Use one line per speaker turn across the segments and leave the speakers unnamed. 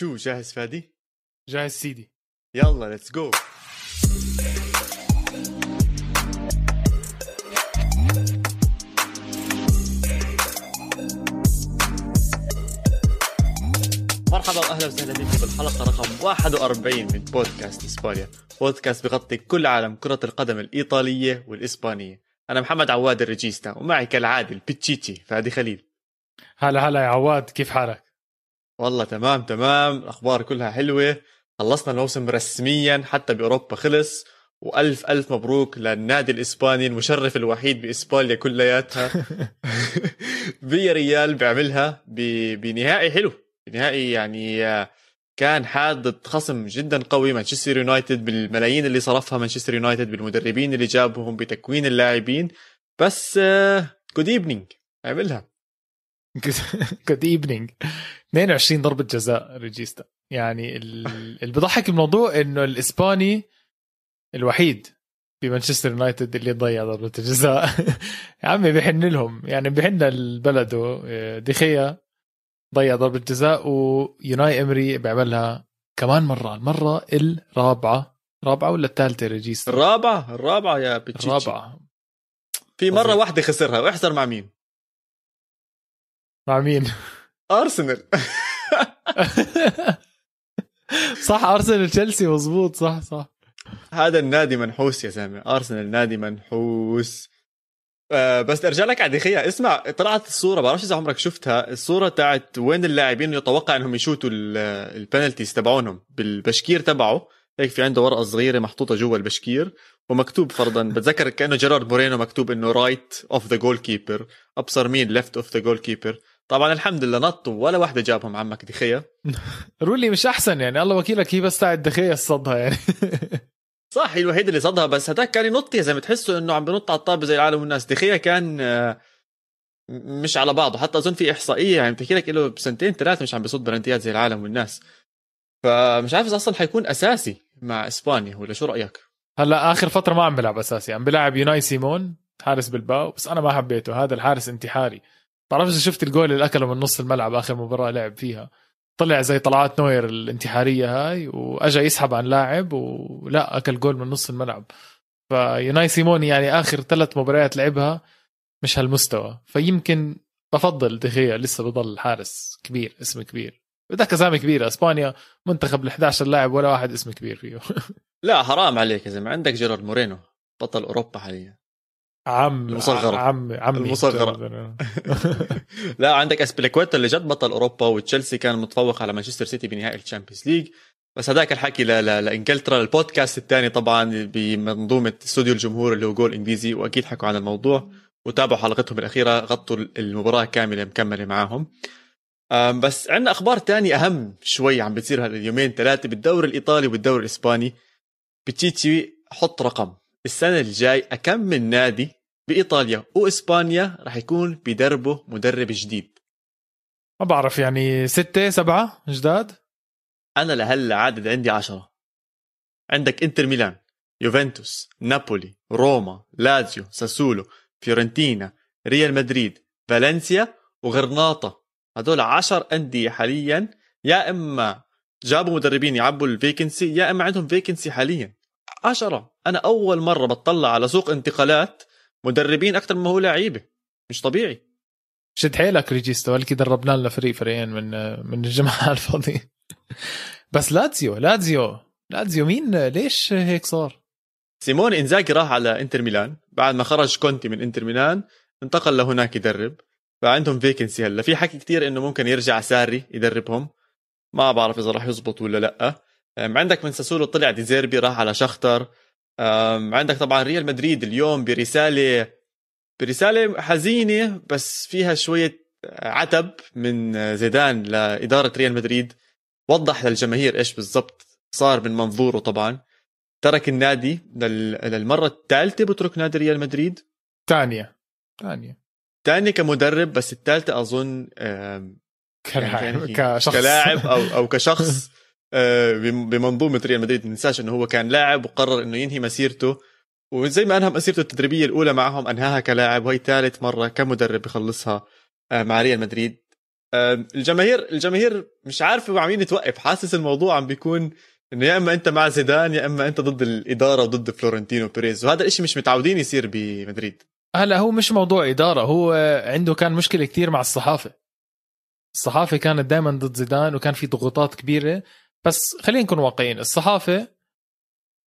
شو جاهز فادي؟
جاهز سيدي
يلا let's go مرحبا وأهلا وسهلا بكم بالحلقة رقم 41 من بودكاست إسبانيا، بودكاست بغطي كل عالم كرة القدم الإيطالية والإسبانية. أنا محمد عواد الريجيستا ومعي كالعادة البيتشيتشي فادي خليل.
هلا هلا يا عواد كيف حالك؟
والله تمام تمام. الأخبار كلها حلوة. خلصنا الموسم رسميا حتى بأوروبا خلص. وألف ألف مبروك للنادي الإسباني المشرف الوحيد بإسبانيا كلياتها. بيا ريال بيعملها بنهائي حلو. بنهائي يعني كان حادث خصم جدا قوي. مانشستر يونايتد بالملايين اللي صرفها مانشستر يونايتد بالمدربين اللي جابهم بتكوين اللاعبين. بس good evening عملها
good evening 22 ضربة جزاء ريجيستا. يعني اللي بضحك الموضوع إنه الإسباني الوحيد بمانشستر يونايتد اللي ضيع ضربة الجزاء يا عمي بحن لهم. يعني بحن لبلده دخيا ضيع ضربة جزاء ويوناي إمري بيعملها كمان مرة. المرة الرابعة. رابعة ولا الثالثة ريجيستا؟
الرابعة الرابعة يا بتشيتشي. الرابعة. في مرة واحدة خسرها. واحذر مع مين؟
مع مين؟
أرسنال.
صح أرسنال تشيلسي مزبوط صح صح.
هذا النادي منحوس يا زلمه أرسنال نادي منحوس. آه بس أرجع لك على دخيا اسمع طلعت الصورة بعرفش إذا عمرك شفتها. الصورة تاعت وين اللاعبين يتوقع إنهم يشوتوا البنالتيز تبعونهم؟ بالبشكير تبعه. هيك في عنده ورقة صغيرة محطوطة جوا البشكير ومكتوب فرضا بتذكر كأنه جيرارد مورينو مكتوب إنه right of the goalkeeper أبصر مين left of the goalkeeper طبعا الحمد لله نطوا ولا واحدة جابهم عمك دخيا
رولي مش أحسن يعني الله وكيلك هي بس تاعت دخيا صدها يعني.
صح هي الوحيدة اللي صدها بس هذاك كان ينط يا زلمة تحسه إنه عم بنط على الطابة زي العالم والناس. دخيا كان آه، مش على بعضه حتى أظن في إحصائية يعني بتحكي لك له بسنتين ثلاثة مش عم بيصد بلنتيات زي العالم والناس. فمش عارف إذا أصلا حيكون أساسي مع إسبانيا ولا شو رأيك؟
هلأ آخر فترة ما عم بيلعب أساسي عم بيلعب يوناي سيمون حارس بلباو بس أنا ما حبيته هذا الحارس انتحاري. بعرف إذا شفت الجول اللي أكله من نص الملعب آخر مباراة لعب فيها. طلع زي طلعات نوير الانتحارية هاي وأجا يسحب عن لاعب ولا أكل جول من نص الملعب. فيوناي سيموني يعني آخر ثلاث مباريات لعبها مش هالمستوى. فيمكن بفضل دخيا لسه بضل حارس كبير اسم كبير. بدك أسامي كبيرة إسبانيا منتخب ال 11 لاعب ولا واحد اسم كبير فيه.
لا حرام عليك يا زلمة. عندك جيرارد مورينو بطل أوروبا حاليا.
عم
المصغرة.
عم عم
المصغرة. لا عندك اسبليكويتا اللي جد بطل أوروبا وتشيلسي كان متفوق على مانشستر سيتي بنهائي ال Champions League. بس هذاك الحكي ل... ل... لانجلترا البودكاست الثاني طبعا بمنظومة استوديو الجمهور اللي هو جول إنجليزي وأكيد حكوا عن الموضوع وتابعوا حلقتهم الأخيرة غطوا المباراة كاملة مكملة معاهم. بس عندنا أخبار تانية أهم شوي عم بتصير هاليومين ثلاثة بالدوري الإيطالي والدوري الإسباني. بتشيتشي حط رقم. السنة الجاي كم من نادي بإيطاليا وإسبانيا راح يكون بدربه مدرب جديد.
ما بعرف يعني ستة سبعة جداد؟
أنا لهلا عدد عندي عشرة. عندك إنتر ميلان يوفنتوس نابولي روما لازيو ساسولو فيورنتينا ريال مدريد فالنسيا وغرناطة. هدول عشر أندية حاليا يا إما جابوا مدربين يعبوا ال vacancy يا إما عندهم vacancy حاليا. عشرة. أنا أول مرة بطلع على سوق انتقالات مدربين أكثر ما هو لعيبة. مش طبيعي.
شد حيلك ريجيستا ولكي دربنا لنا فريق فريقين من من الجماعة الفاضيين. بس لاتزيو لاتزيو لاتزيو مين ليش هيك صار؟
سيموني انزاغي راح على إنتر ميلان. بعد ما خرج كونتي من إنتر ميلان انتقل لهناك يدرب. فعندهم vacancy هلا. في حكي كتير إنه ممكن يرجع ساري يدربهم. ما بعرف إذا راح يزبط ولا لأ. عندك من ساسولو طلع ديزيربي راح على شختر. عندك طبعا ريال مدريد اليوم برسالة برسالة حزينة بس فيها شوية عتب من زيدان لإدارة ريال مدريد. وضح للجماهير إيش بالضبط صار من منظوره طبعا. ترك النادي للمرة الثالثة بترك نادي ريال مدريد.
ثانية. ثانية.
ثانية كمدرب بس الثالثة أظن
كلاعب يعني كشخص.
كلاعب أو أو كشخص. بمنظومة ريال مدريد ما ننساش إنه هو كان لاعب وقرر إنه ينهي مسيرته. وزي ما أنهى مسيرته التدريبية الأولى معهم أنهاها كلاعب وهي ثالث مرة كمدرب بخلصها آه، مع ريال مدريد. الجماهير الجماهير مش عارفه عم مين توقف حاسس الموضوع عم بيكون إنه يا إما أنت مع زيدان يا إما أنت ضد الإدارة وضد فلورنتينو بيريز وهذا الشيء مش متعودين يصير بمدريد.
هلا هو مش موضوع إدارة. هو عنده كان مشكلة كثير مع الصحافة. الصحافة كانت دائما ضد زيدان وكان في ضغوطات كبيرة. بس خلينا نكون واقعيين الصحافة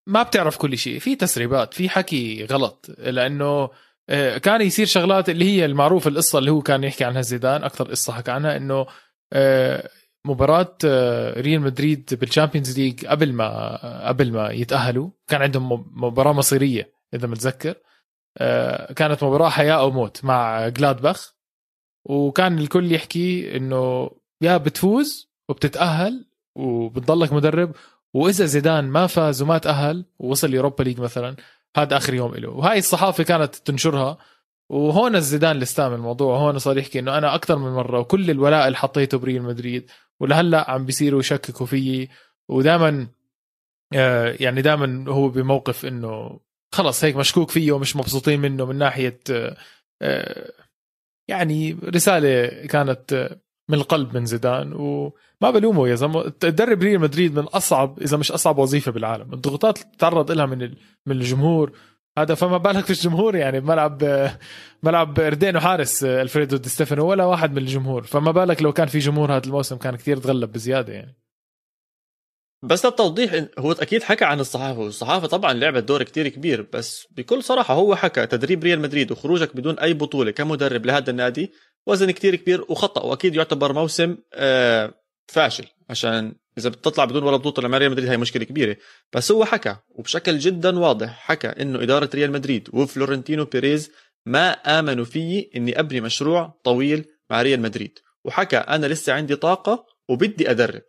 ما بتعرف كل شيء في تسريبات في حكي غلط لأنه آه، كان يصير شغلات اللي هي المعروفة القصة اللي هو كان يحكي عنها زيدان أكثر قصة حكى عنها إنه آه، مباراة آه، ريال مدريد بال Champions League قبل ما قبل ما يتأهلوا كان عندهم مباراة مصيرية إذا متذكر كانت مباراة حياة أو موت مع جلادباخ وكان الكل يحكي إنه يا بتفوز وبتتأهل وبتضلك مدرب وإذا زيدان ما فاز وما تأهل ووصل Europa League مثلا هذا آخر يوم له وهاي الصحافة كانت تنشرها وهون الزيدان اللي استعمل الموضوع. هون صار يحكي إنه أنا أكثر من مرة وكل الولاء اللي حطيته بريال مدريد ولهلأ عم بيصيروا يشككوا فيي. ودائما آه، يعني دائما هو بموقف إنه خلص هيك مشكوك فيه ومش مبسوطين منه من ناحية آه، آه، يعني رسالة كانت من القلب من زيدان وما بلومه يا زلمة. تدرب ريال مدريد من أصعب إذا مش أصعب وظيفة بالعالم. الضغوطات اللي تعرض لها من من الجمهور. هذا فما بالك في الجمهور؟ يعني بملعب ملعب اردين وحارس ألفريدو دي ستيفانو ولا واحد من الجمهور. فما بالك لو كان في جمهور هذا الموسم كان كثير تغلب بزيادة يعني.
بس للتوضيح هو أكيد حكى عن الصحافة والصحافة طبعا لعبت دور كتير كبير بس بكل صراحة هو حكى تدريب ريال مدريد وخروجك بدون أي بطولة كمدرب لهذا النادي وزن كتير كبير وخطأ وأكيد يعتبر موسم آه، فاشل. عشان إذا بتطلع بدون ولا بطولة لما ريال مدريد هي مشكلة كبيرة. بس هو حكى وبشكل جدا واضح حكى إنه إدارة ريال مدريد وفلورنتينو بيريز ما آمنوا فيي إني أبني مشروع طويل مع ريال مدريد. وحكى أنا لسه عندي طاقة وبدي أدرب.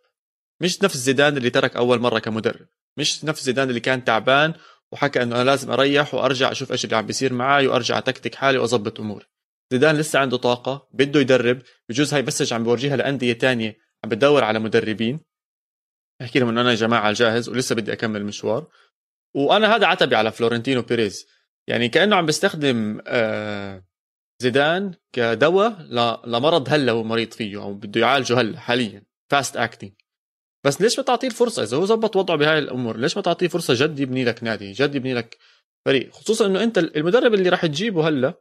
مش نفس زيدان اللي ترك أول مرة كمدرب. مش نفس زيدان اللي كان تعبان وحكى إنه أنا لازم أريح وأرجع أشوف إيش اللي عم بيصير معي وأرجع أتكتك حالي وأظبط أموري. زيدان لسه عنده طاقة بده يدرب بجوز هاي message عم بورجيها لأندية تانية عم بدور على مدربين. أحكي لهم إنه أنا يا جماعة جاهز ولسه بدي أكمل المشوار وأنا هذا عتبي على فلورنتينو بيريز. يعني كأنه عم بيستخدم آه، زيدان كدواء لمرض هلأ هو مريض فيه أو بده يعالجه هلأ حاليا fast acting بس ليش ما تعطيه الفرصة؟ إذا هو زبط وضعه بهاي الأمور ليش ما تعطيه فرصة جد يبني لك نادي جد يبني لك فريق؟ خصوصا إنه أنت المدرب اللي راح تجيبه هلأ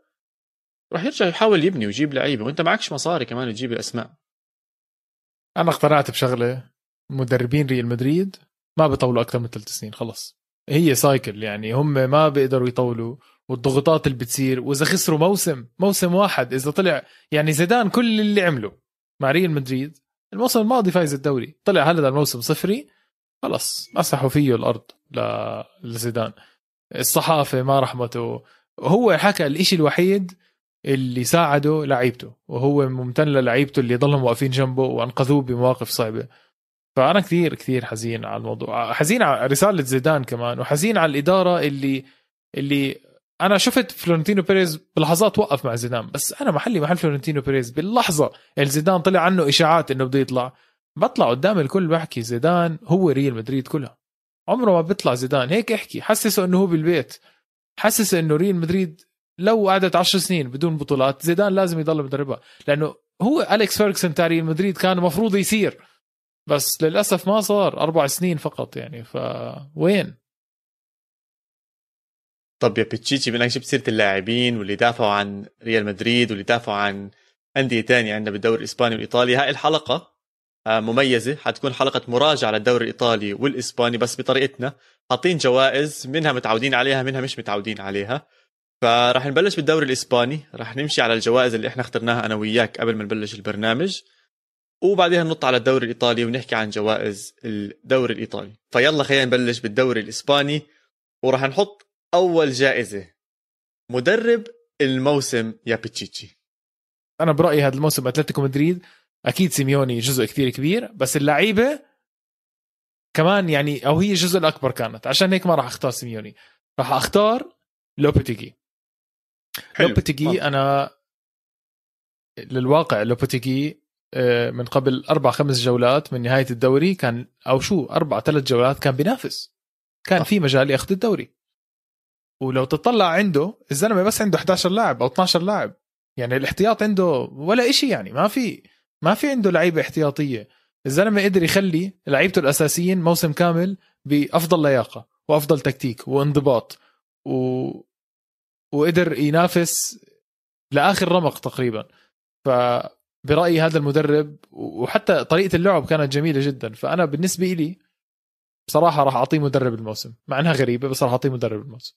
راح يرجع يحاول يبني ويجيب لعيبة وأنت معكش مصاري كمان تجيب الأسماء.
أنا اقتنعت بشغلة مدربين ريال مدريد ما بيطولوا أكثر من ثلاث سنين خلص. هي cycle يعني هم ما بيقدروا يطولوا والضغوطات اللي بتصير وإذا خسروا موسم موسم واحد إذا طلع يعني زيدان كل اللي عمله مع ريال مدريد الموسم الماضي فايز الدوري طلع هذا الموسم صفري خلص مسحوا فيه الأرض لزيدان. الصحافة ما رحمته. هو حكى الإشي الوحيد اللي ساعده لعيبته وهو ممتن للعيبته اللي ضلهم واقفين جنبه وأنقذوه بمواقف صعبة. فأنا كثير كثير حزين على الموضوع. حزين على رسالة زيدان كمان وحزين على الإدارة اللي اللي أنا شفت فلورنتينو بيريز بلحظات وقف مع زيدان بس أنا محلي محل فلورنتينو بيريز باللحظة اللي زيدان طلع عنه إشاعات إنه بده يطلع. بطلع قدام الكل بحكي زيدان هو ريال مدريد كلها. عمره ما بيطلع زيدان هيك احكي. حسسه إنه هو بالبيت. حسسه إنه ريال مدريد لو قعدت 10 سنين بدون بطولات زيدان لازم يضل مدربها. لأنه هو أليكس فيرجسون تاع ريال مدريد كان المفروض يصير. بس للأسف ما صار. أربع سنين فقط يعني. فوين
طب يا بيتشيتشي بدك جبت سيرة اللاعبين واللي دافعوا عن ريال مدريد واللي دافعوا عن أندية تانية عندنا بالدوري الإسباني والإيطالي هاي الحلقة آه، مميزة. حتكون حلقة مراجعة للدوري الإيطالي والإسباني بس بطريقتنا. حاطين جوائز منها متعودين عليها منها مش متعودين عليها. فراح نبلش بالدوري الإسباني. راح نمشي على الجوائز اللي إحنا اخترناها أنا وياك قبل ما نبلش البرنامج. وبعدين ننط على الدوري الإيطالي ونحكي عن جوائز الدوري الإيطالي. فيلا خلينا نبلش بالدوري الإسباني. وراح نحط أول جائزة. مدرب الموسم يا بيتشيتشي.
أنا برأيي هذا الموسم أتلتيكو مدريد. أكيد سيميوني جزء كثير كبير بس اللعيبة كمان يعني أو هي الجزء الأكبر كانت. عشان هيك ما راح أختار سيميوني. راح أختار لوبيتيغي. لوبيتيغي أنا للواقع لوبيتيغي آه، من قبل أربع خمس جولات من نهاية الدوري كان أو شو أربع ثلاث جولات كان بينافس. كان في مجال ياخذ الدوري. ولو تطلع عنده الزلمة بس عنده 11 لاعب أو 12 لاعب. يعني الاحتياط عنده ولا إشي يعني ما في ما في عنده لعيبة احتياطية. الزلمة قدر يخلي لعيبته الأساسيين موسم كامل بأفضل لياقة وأفضل تكتيك وانضباط. و... وقدر ينافس لآخر رمق تقريبا. فبرأيي هذا المدرب وحتى طريقة اللعب كانت جميلة جدا. فأنا بالنسبة لي بصراحة راح أعطيه مدرب الموسم. مع إنها غريبة بس راح أعطيه مدرب الموسم.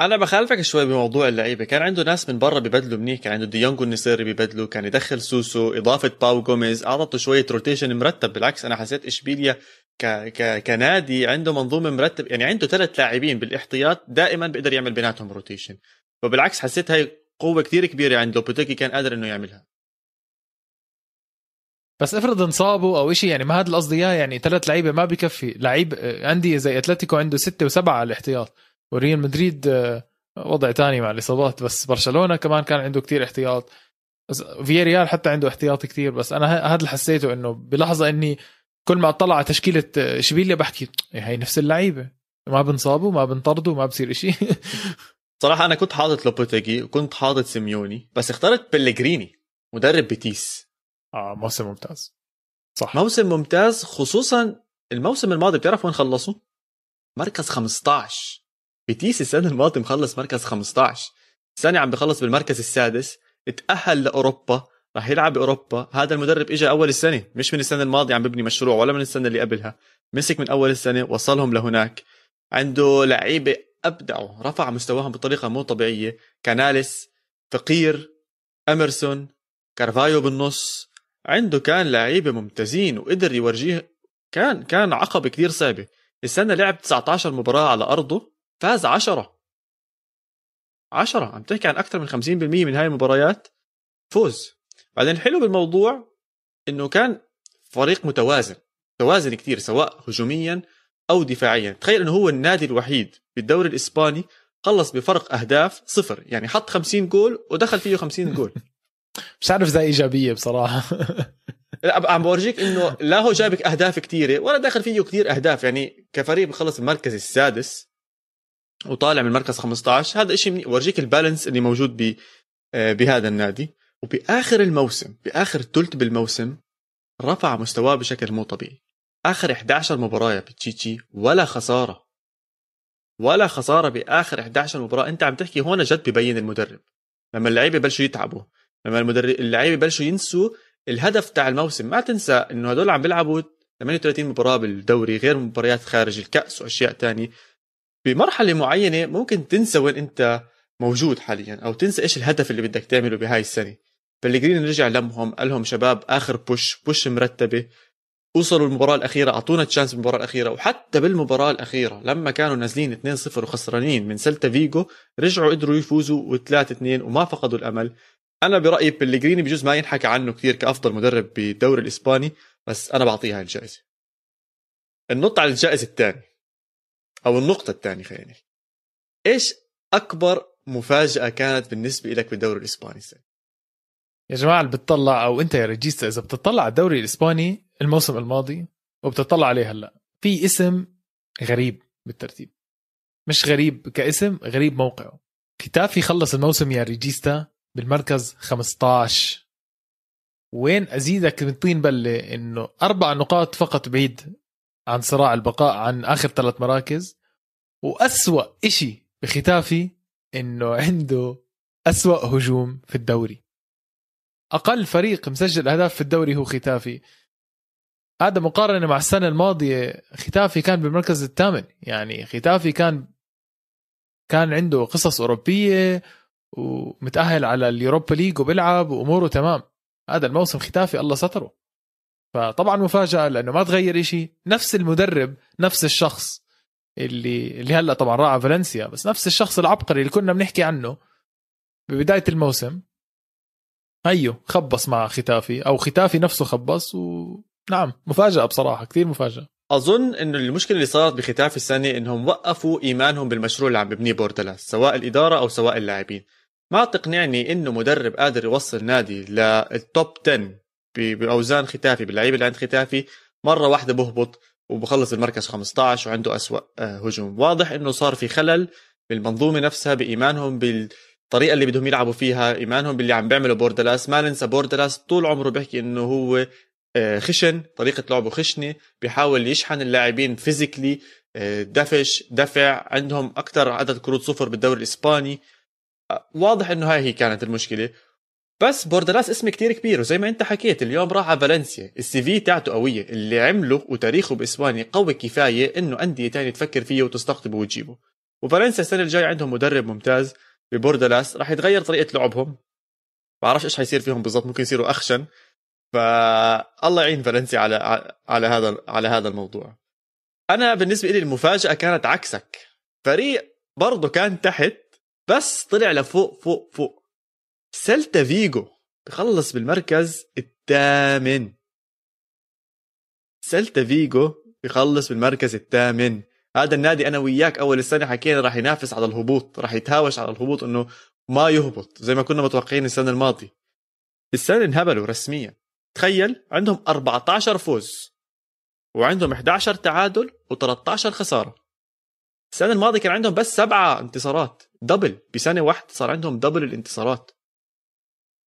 أنا بخالفك شوي بموضوع اللعيبة. كان عنده ناس من برا ببدلوا منيح. كان عنده ديونج والنصيري ببدلوا. كان يدخل سوسو إضافة باو جوميز أعطته شوية rotation مرتب. بالعكس أنا حسيت إشبيليا ك... ك... كنادي عنده منظومة مرتب يعني عنده ثلاث لاعبين بالاحتياط دائما بيقدر يعمل بيناتهم rotation فبالعكس حسيت هاي قوة كثير كبيرة عند لوبيتيغي كان قادر إنه يعملها.
بس افرض انصابوا أو شيء يعني ما هذا القصد إياه يعني ثلاث لعيبة ما بكفي. لعيب عندي زي أتلتيكو عنده ستة وسبعة على الاحتياط وريال مدريد آه، وضع تاني مع الإصابات. بس برشلونة كمان كان عنده كتير احتياط. ريال حتى عنده احتياط كتير. بس أنا هذا اللي حسيته إنه بلحظة إني كل ما اطلع على تشكيلة اشبيليا بحكي إيه، هي نفس اللعيبة. ما بنصابوا ما بنطردوا ما بصير شيء
صراحة أنا كنت حاطط لوبوتيجي وكنت حاطط سيميوني بس اخترت بلغريني مدرب بيتيس.
آه موسم ممتاز.
صح. موسم ممتاز خصوصا الموسم الماضي بتعرف وين خلصوا؟ مركز 15 بيتيس السنة الماضية مخلص مركز 15 السنة عم بخلص بالمركز السادس. تاهل لأوروبا. راح يلعب بأوروبا. هذا المدرب اجى أول السنة مش من السنة الماضية عم ببني مشروع ولا من السنة اللي قبلها. مسك من أول السنة وصلهم لهناك. عنده لعيبة ابدعوا رفع مستواهم بطريقة مو طبيعية. كاناليس فقير اميرسون كارفايو بالنص. عنده كان لعيبة ممتازين وقدر يورجيه. كان كان عقبة كثير صعبة. السنة لعب 19 مباراة على أرضه فاز 10 10 عم تحكي عن أكثر من 50% من هاي المباريات. فوز. بعدين الحلو بالموضوع إنه كان فريق متوازن متوازن كثير سواء هجوميا أو دفاعيا. تخيل إنه هو النادي الوحيد بالدوري الإسباني خلص بفرق أهداف صفر يعني حط 50 جول ودخل فيه 50 جول.
مش عارف زي إيجابية بصراحة.
لا عم بورجيك إنه لا هو جابك أهداف كثيره ولا داخل فيه كثير أهداف يعني كفريق بخلص المركز السادس وطالع من مركز 15 هذا شيء ورجيك البالانس اللي موجود ب آه، بهذا النادي. وباخر الموسم باخر ثلث بالموسم رفع مستواه بشكل مو طبيعي. آخر 11 مباراة بتشيتشي ولا خسارة. ولا خسارة باخر 11 مباراة. أنت عم تحكي هون جد ببين المدرب. لما اللعيبة بلشوا يتعبوا لما المدرب اللعيبة بلشوا ينسوا الهدف تاع الموسم. ما تنسى إنه هدول عم بيلعبوا 38 مباراة بالدوري غير مباريات خارج الكأس وأشياء تانية. بمرحله معينة ممكن تنسى وين أنت موجود حاليا أو تنسى إيش الهدف اللي بدك تعمله بهاي السنة. بلغريني رجع لمهم قال لهم شباب آخر بوش بوش مرتبة. وصلوا المباراة الأخيرة أعطونا تشانس بالمباراة الأخيرة. وحتى بالمباراة الأخيرة لما كانوا نازلين 2-0 وخسرانين من سلتا فيجو رجعوا قدروا يفوزوا و3-2 وما فقدوا الأمل. أنا برأيي بلغريني بجوز ما ينحكى عنه كثير كأفضل مدرب بالدوري الإسباني بس أنا بعطيه هاي الجائزة. النط على الجائزة الثانية أو النقطة الثانية خلينا إيش أكبر مفاجأة كانت بالنسبة لك بالدوري الإسباني السنة؟
يا جماعة اللي بتطلع أو أنت يا ريجيستا إذا بتطلع على الدوري الإسباني الموسم الماضي وبتطلع عليه هلأ في اسم غريب بالترتيب. مش غريب كاسم غريب موقعه. ختافي خلص الموسم يا ريجيستا بالمركز 15 وين أزيدك من طين بله إنه أربع نقاط فقط بعيد عن صراع البقاء عن آخر ثلاث مراكز. وأسوأ إشي بختافي إنه عنده أسوأ هجوم في الدوري. أقل فريق مسجل أهداف في الدوري هو ختافي. هذا مقارنة مع السنة الماضية ختافي كان بالمركز الثامن. يعني ختافي كان كان عنده قصص أوروبية ومتأهل على اليوروبا ليج وبيلعب وأموره تمام. هذا الموسم ختافي الله ستره. فطبعا مفاجأة لأنه ما تغير إشي. نفس المدرب نفس الشخص اللي اللي هلأ طبعا راح فالنسيا بس نفس الشخص العبقري اللي كنا بنحكي عنه ببداية الموسم. أيوه خبص مع ختافي أو ختافي نفسه خبص ونعم مفاجأة بصراحة كثير مفاجأة.
أظن انه المشكلة اللي صارت بختافي السنة إنهم وقفوا إيمانهم بالمشروع اللي عم ببنيه بورتلاس سواء الإدارة أو سواء اللاعبين. ما تقنعني إنه مدرب قادر يوصل نادي للتوب 10 بأوزان ختافي باللعيبة اللي عند ختافي مرة واحدة بهبط وبخلص المركز 15 وعنده أسوأ آه، هجوم. واضح إنه صار في خلل بالمنظومة نفسها بإيمانهم بال الطريقة اللي بدهم يلعبوا فيها إيمانهم باللي عم بيعملوا بوردلاس. ما ننسى بوردلاس طول عمره بيحكي إنه هو آه، خشن طريقة لعبه خشنة. بيحاول يشحن اللاعبين physically دفش دفع عندهم أكثر عدد كروت صفر بالدوري الإسباني. آه، واضح إنه هاي هي كانت المشكلة. بس بوردلاس اسم كتير كبير وزي ما أنت حكيت اليوم راح على فالنسيا. ال CV تاعته قوية اللي عمله وتاريخه بإسبانيا قوي كفاية إنه أندية تانية تفكر فيه وتستقطبه وتجيبه. وفالنسيا السنة الجاية عندهم مدرب ممتاز. ببوردلاس راح يتغير طريقة لعبهم. بعرفش إيش حيصير فيهم بالضبط ممكن يصيروا أخشن. فالله يعين فالنسيا على على هذا على هذا الموضوع. أنا بالنسبة لي المفاجأة كانت عكسك. فريق برضه كان تحت بس طلع لفوق فوق فوق. سلتا فيجو بخلص بالمركز الثامن. سلتا فيجو بخلص بالمركز الثامن. هذا النادي أنا وياك أول السنة حكينا راح ينافس على الهبوط راح يتهاوش على الهبوط إنه ما يهبط زي ما كنا متوقعين السنة الماضية. السنة انهبلوا رسميا. تخيل عندهم 14 فوز وعندهم 11 تعادل و13 خسارة. السنة الماضية كان عندهم بس سبعة انتصارات double بسنة واحدة صار عندهم double الانتصارات.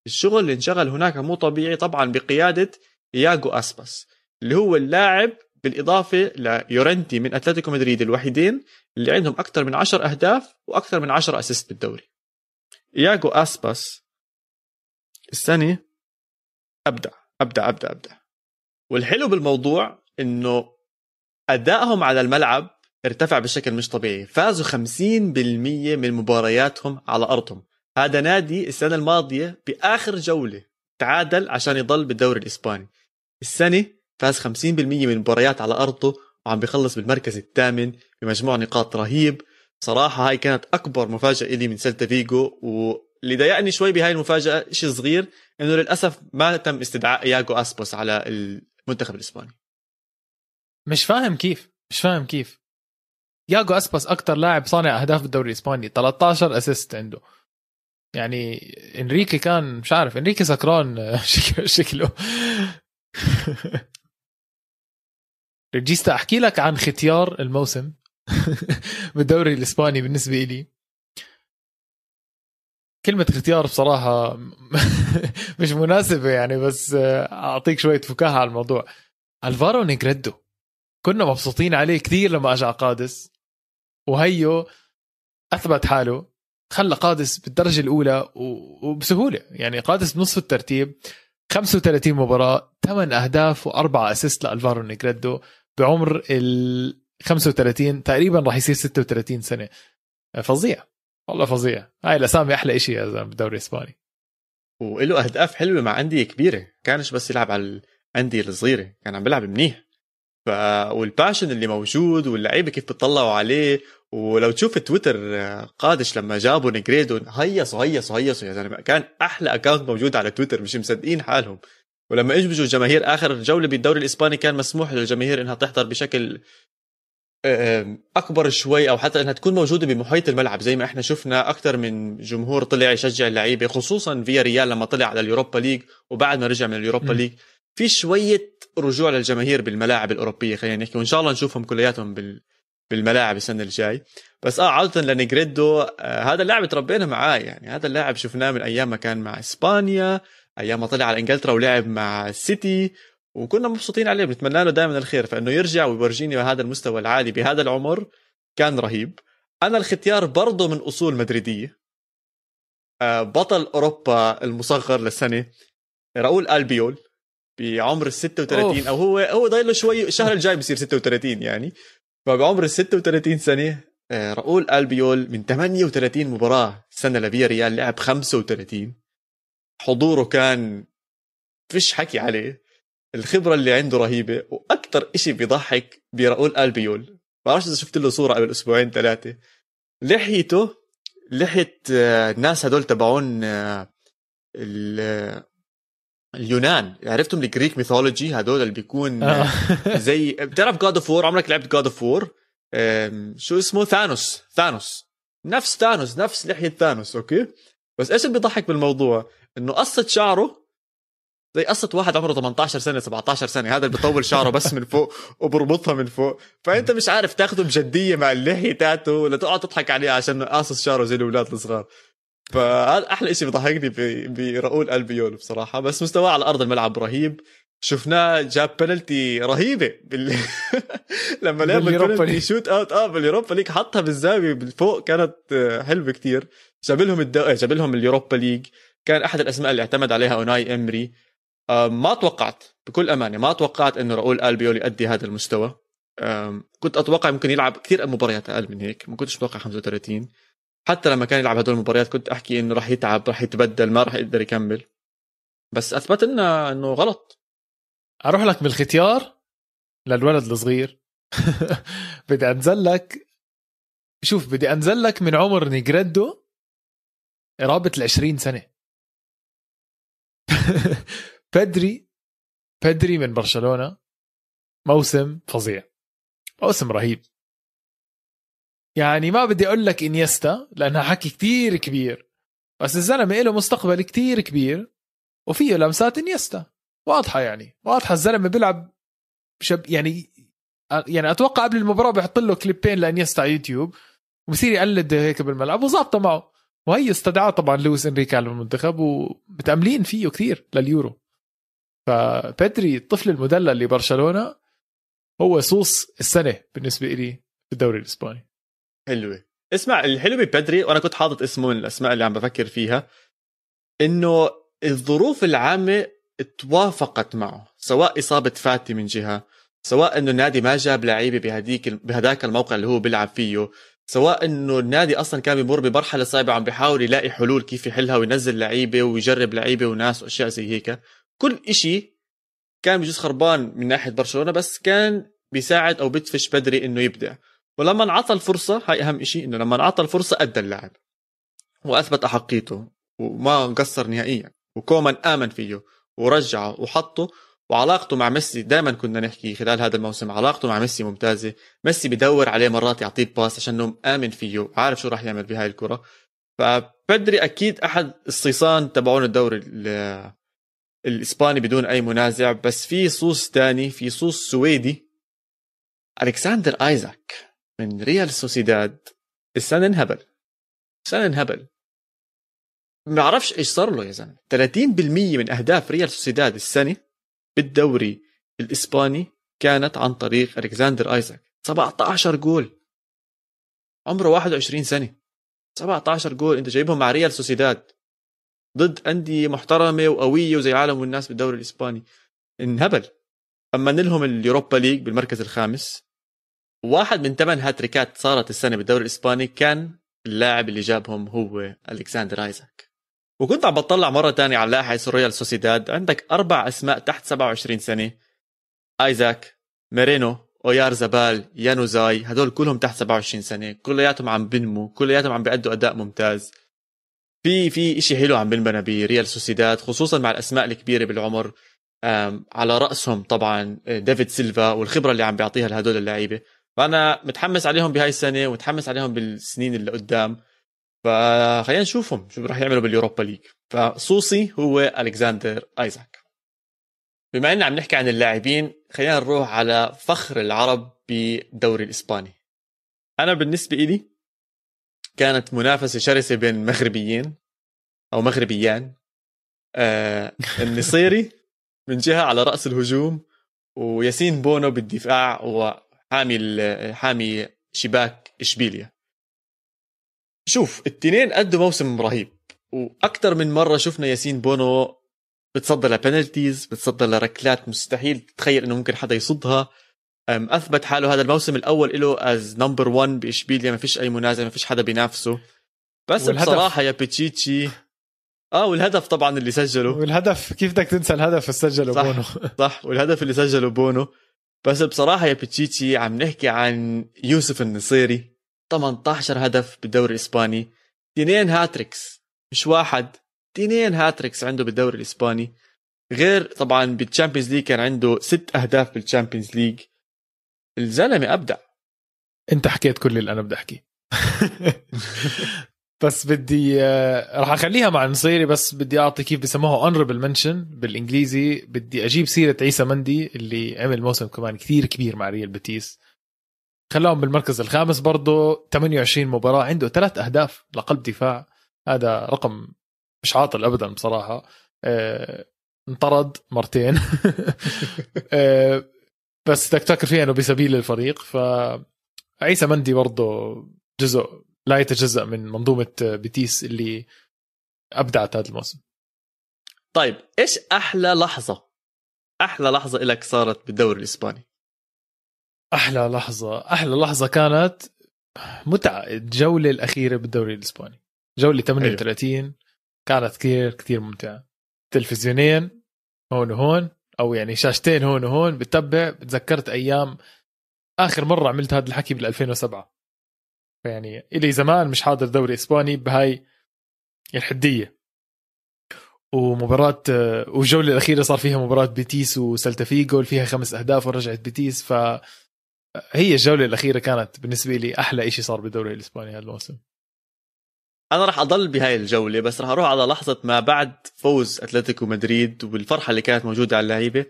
الشغل اللي انشغل هناك مو طبيعي طبعا بقيادة ياجو أسباس اللي هو اللاعب بالإضافة ليورنتي من اتلتيكو مدريد الوحيدين اللي عندهم أكثر من 10 أهداف وأكثر من 10 assist بالدوري. ياجو أسباس السنة أبدع أبدع أبدع أبدع. والحلو بالموضوع إنه أدائهم على الملعب ارتفع بشكل مش طبيعي. فازوا 50% من مبارياتهم على أرضهم. هذا نادي السنة الماضية بآخر جولة تعادل عشان يضل بالدوري الإسباني. السنة فاز 50% من المباريات على أرضه وعم بيخلص بالمركز الثامن بمجموع نقاط رهيب. صراحة هاي كانت أكبر مفاجأة لي من سلتا فيجو واللي ضايقني شوي بهاي المفاجأة شيء صغير إنه للأسف ما تم استدعاء ياجو أسباس على المنتخب الإسباني.
مش فاهم كيف مش فاهم كيف. ياجو اسباس أكثر لاعب صانع أهداف بالدوري الإسباني 13 assist عنده. يعني إنريكي كان مش عارف إنريكي سكران شكله. ريجستا أحكي لك عن ختيار الموسم بالدوري الإسباني بالنسبة لي كلمة ختيار بصراحة مش مناسبة يعني بس أعطيك شوية فكاهة على الموضوع. ألفارو نيجريدو. كنا مبسوطين عليه كثير لما أجى قادس. وهيو أثبت حاله. خلى قادس بالدرجة الأولى وبسهولة. يعني قادس بنصف الترتيب 35 مباراة 8 أهداف وأربعة assist لألفارو نيجريدو. بعمر ال 35 تقريبا راح يصير 36 سنة. فظيع. والله فظيع. هاي الأسامي أحلى شيء يا زلمة بالدوري الإسباني.
وله أهداف حلوة مع أندية كبيرة. كانش بس يلعب على الأندية الصغيرة كان عم بيلعب منيح. ف وال passion اللي موجود واللعيبة كيف بتطلعوا عليه. ولو تشوف تويتر قادس لما جابوا نيجريدو هيصوا هيصوا هيصوا يا زلمة. كان أحلى account موجود على تويتر مش مصدقين حالهم. ولما اجوا الجماهير آخر جوله بالدوري الإسباني كان مسموح للجماهير إنها تحضر بشكل أكبر شوي أو حتى إنها تكون موجودة بمحيط الملعب زي ما إحنا شفنا أكثر من جمهور طلع يشجع اللعيبة خصوصا فياريال لما طلع على اليوروبا ليج وبعد ما رجع من اليوروبا ليج في شوية رجوع للجماهير بالملاعب الأوروبية خلينا نحكي وإن شاء الله نشوفهم كلياتهم بال بالملاعب السنة الجاي. بس آه عوده لنيجريدو آه هذا اللاعب تربينا معاه يعني هذا اللاعب شفناه من أيام ما كان مع إسبانيا. أيام ما طلع على إنجلترا ولعب مع السيتي وكنا مبسوطين عليه بنتمنى له دائما الخير فإنه يرجع ويورجيني هذا المستوى العالي بهذا العمر كان رهيب. أنا الختيار برضه من أصول مدريدية. آه، بطل أوروبا المصغر للسنة راؤول ألبيول بعمر ال 36 أوف. أو هو هو ضايل له شوي الشهر الجاي بصير 36 يعني. فبعمر ال 36 سنة آه، راؤول ألبيول من 38 مباراة سنة لفيا ريال لعب 35 حضوره كان فيش حكي عليه. الخبرة اللي عنده رهيبة وأكثر إشي بيضحك براؤول البيول. بعرفش إذا شفت له صورة قبل أسبوعين ثلاثة. لحيته لحية آه، الناس هدول تبعون آه، اليونان. عرفتم ال Greek mythology؟ هدول اللي بيكون آه. زي بتعرف God of War عمرك لعبت God of War شو اسمه؟ ثانوس. ثانوس. نفس ثانوس نفس لحية ثانوس أوكي؟ بس إيش اللي بيضحك بالموضوع؟ إنه قصة شعره زي قصة واحد عمره 18 سنة 17 سنة هذا اللي بيطول شعره بس من فوق وبربطها من فوق. فأنت مش عارف تاخده بجدية مع اللحية تاعته ولا تقعد تضحك عليه عشان قاصص شعره زي الأولاد الصغار. فهذا أحلى شيء بضحكني براؤول البيول بصراحة. بس مستواه على أرض الملعب رهيب. شفناه جاب بنالتي رهيبة بال... لما لعب penalty shootout آه باليوروبا ليج حطها بالزاوية بالفوق كانت حلوة كتير. جاب لهم الدو... جاب لهم اليوروبا ليج. كان أحد الأسماء اللي اعتمد عليها أوناي إمري. آه ما توقعت بكل أمانة ما توقعت إنه راؤول البيول يؤدي هذا المستوى. كنت أتوقع ممكن يلعب كثير مباريات أقل من هيك ما كنتش متوقع 35 حتى لما كان يلعب هدول المباريات كنت أحكي إنه راح يتعب راح يتبدل ما راح يقدر يكمل. بس أثبت لنا إنه غلط.
أروح لك بالختيار للولد الصغير. بدي أنزل لك شوف بدي أنزل لك من عمر نيجريدو قرابه ال 20 سنة. بدري بدري من برشلونة. موسم فظيع. موسم رهيب. يعني ما بدي أقول لك إنيستا لأنها حكي كتير كبير. بس الزلمة له مستقبل كتير كبير وفيه لمسات إنيستا. واضحة يعني. واضحة الزلمة بيلعب شب يعني يعني أتوقع قبل المباراة بيحط له كليبين لإنيستا على يوتيوب وبصير يقلد هيك بالملعب وظابطه معه. وهي استدعاه طبعا لويس إنريكي على المنتخب ومتاملين فيه كثير لليورو. فبدري الطفل المدلل لبرشلونة هو صوص السنة بالنسبة لي في الدوري الإسباني.
حلوة. اسمع الحلو ببدري وأنا كنت حاطط اسمه من الأسماء اللي عم بفكر فيها إنه الظروف العامة توافقت معه سواء إصابة فاتي من جهة سواء إنه النادي ما جاب لعيبة بهديك بهداك الموقع اللي هو بيلعب فيه سواء إنه النادي أصلا كان بيمر بمرحلة صعبة عم بيحاول يلاقي حلول كيف يحلها وينزل لعيبة ويجرب لعيبة وناس وأشياء زي هيك. كل إشي كان بجوز خربان من ناحية برشلونة بس كان بيساعد أو بدفش بدري إنه يبدع ولما انعطى الفرصة هاي أهم شيء إنه لما انعطى الفرصة أدى اللاعب وأثبت أحقيته وما قصر نهائيا وكومان آمن فيه ورجعه وحطه وعلاقته مع ميسي دائما كنا نحكي خلال هذا الموسم علاقته مع ميسي ممتازة. ميسي بدور عليه مرات يعطيه pass عشان امن فيه عارف شو راح يعمل بهاي الكرة. فبيدري أكيد أحد الصيصان تبعون الدوري الإسباني بدون أي منازع بس في صوص تاني في صوص سويدي. الكسندر آيزاك من ريال سوسيداد. السنة انهبل. السنة انهبل. ما بعرفش إيش صار له يا زلمة. 30% من أهداف ريال سوسيداد السنة. بالدوري الإسباني كانت عن طريق ألكسندر آيزاك. 17 جول. عمره 21 سنة. 17 جول. أنت جايبهم مع ريال سوسيداد. ضد أندية محترمة وقوية وزي عالم والناس بالدوري الإسباني. انهبل. امن لهم اليوروبا ليج بالمركز الخامس. واحد من ثمان هاتريكات صارت السنة بالدوري الإسباني كان اللاعب اللي جابهم هو ألكسندر آيزاك. وكنت عم بطلع مرة تانية على لائحه ريال سوسيداد. عندك أربع أسماء تحت 27 سنة. آيزاك ميرينو أويارزبال يانوزاي هدول كلهم تحت 27 سنة. كلياتهم عم بنمو كلياتهم عم بيأدوا أداء ممتاز. في في شيء حلو عم بنبنى بريال سوسيداد خصوصا مع الأسماء الكبيرة بالعمر. على رأسهم طبعا آه، ديفيد سيلفا والخبرة اللي عم بيعطيها لهدول اللعيبة. فأنا متحمس عليهم بهاي السنة ومتحمس عليهم بالسنين اللي قدام. فخلينا نشوفهم شو راح يعملوا بال Europa League. خصوصي هو ألكساندر آيزاك. بما ان عم نحكي عن اللاعبين خلينا نروح على فخر العرب بالدوري الإسباني. أنا بالنسبة إلي كانت منافسة شرسة بين مغربيين أو مغربيان. آه النصيري من جهة على رأس الهجوم وياسين بونو بالدفاع وحامي حامي شباك إشبيليا. شوف التنين قدموا موسم رهيب وأكثر من مرة شفنا ياسين بونو بتصدى ل penalties بتصدى لركلات مستحيل تتخيل إنه ممكن حدا يصدها. أثبت حاله هذا الموسم الأول له is number 1 بإشبيليا ما فيش أي منازع ما فيش حدا بينافسه. بس والهدف. بصراحه يا بيتشيتشي آه والهدف طبعا اللي سجله.
والهدف كيف بدك تنسى الهدف اللي سجله
صح
بونو؟
صح والهدف اللي سجله بونو. بس بصراحة يا بيتشيتشي عم نحكي عن يوسف النصيري. 18 هدف بالدوري الإسباني اثنين hat-tricks مش واحد اثنين hat-tricks عنده بالدوري الإسباني. غير طبعا بال Champions League كان عنده ست أهداف بال Champions League الزلمة أبدع.
انت حكيت كل اللي أنا بدي أحكيه. بس بدي آه، راح أخليها مع نصيري بس بدي أعطي كيف بسموها honorable mention بالإنجليزي. بدي أجيب سيرة عيسى مندي اللي عمل موسم كمان كثير كبير مع ريال بيتيس. خلاهم بالمركز الخامس برضه 28 مباراة عنده ثلاث أهداف لقلب دفاع. هذا رقم مش عاطل ابدا بصراحة. آه، انطرد مرتين. آه، بس بدك تفكر فيها إنه بسبيل الفريق. ف عيسى مندي برضه جزء لا يتجزأ من منظومة بيتيس اللي أبدعت هذا الموسم.
طيب إيش أحلى لحظة؟ أحلى لحظة لك صارت بالدوري الإسباني؟
أحلى لحظة أحلى لحظة كانت متعة الجولة الأخيرة بالدوري الإسباني. جولة 38 أيوه. كانت كثير كثير ممتعة. تلفزيونين هون وهون أو يعني شاشتين هون وهون بتتبع. تذكرت أيام آخر مرة عملت هذا الحكي بال 2007 فيعني إلي زمان مش حاضر دوري إسباني بهاي الحدية. ومباراة والجولة الأخيرة صار فيها مباراة بيتيس وسلتا فيجو فيها خمس أهداف ورجعت بيتيس. ف هي الجولة الأخيرة كانت بالنسبة لي أحلى شيء صار بالدوري الإسباني هذا الموسم.
أنا راح أضل بهاي الجولة بس راح أروح على لحظة ما بعد فوز أتلتيكو مدريد والفرحه اللي كانت موجودة على اللعيبة.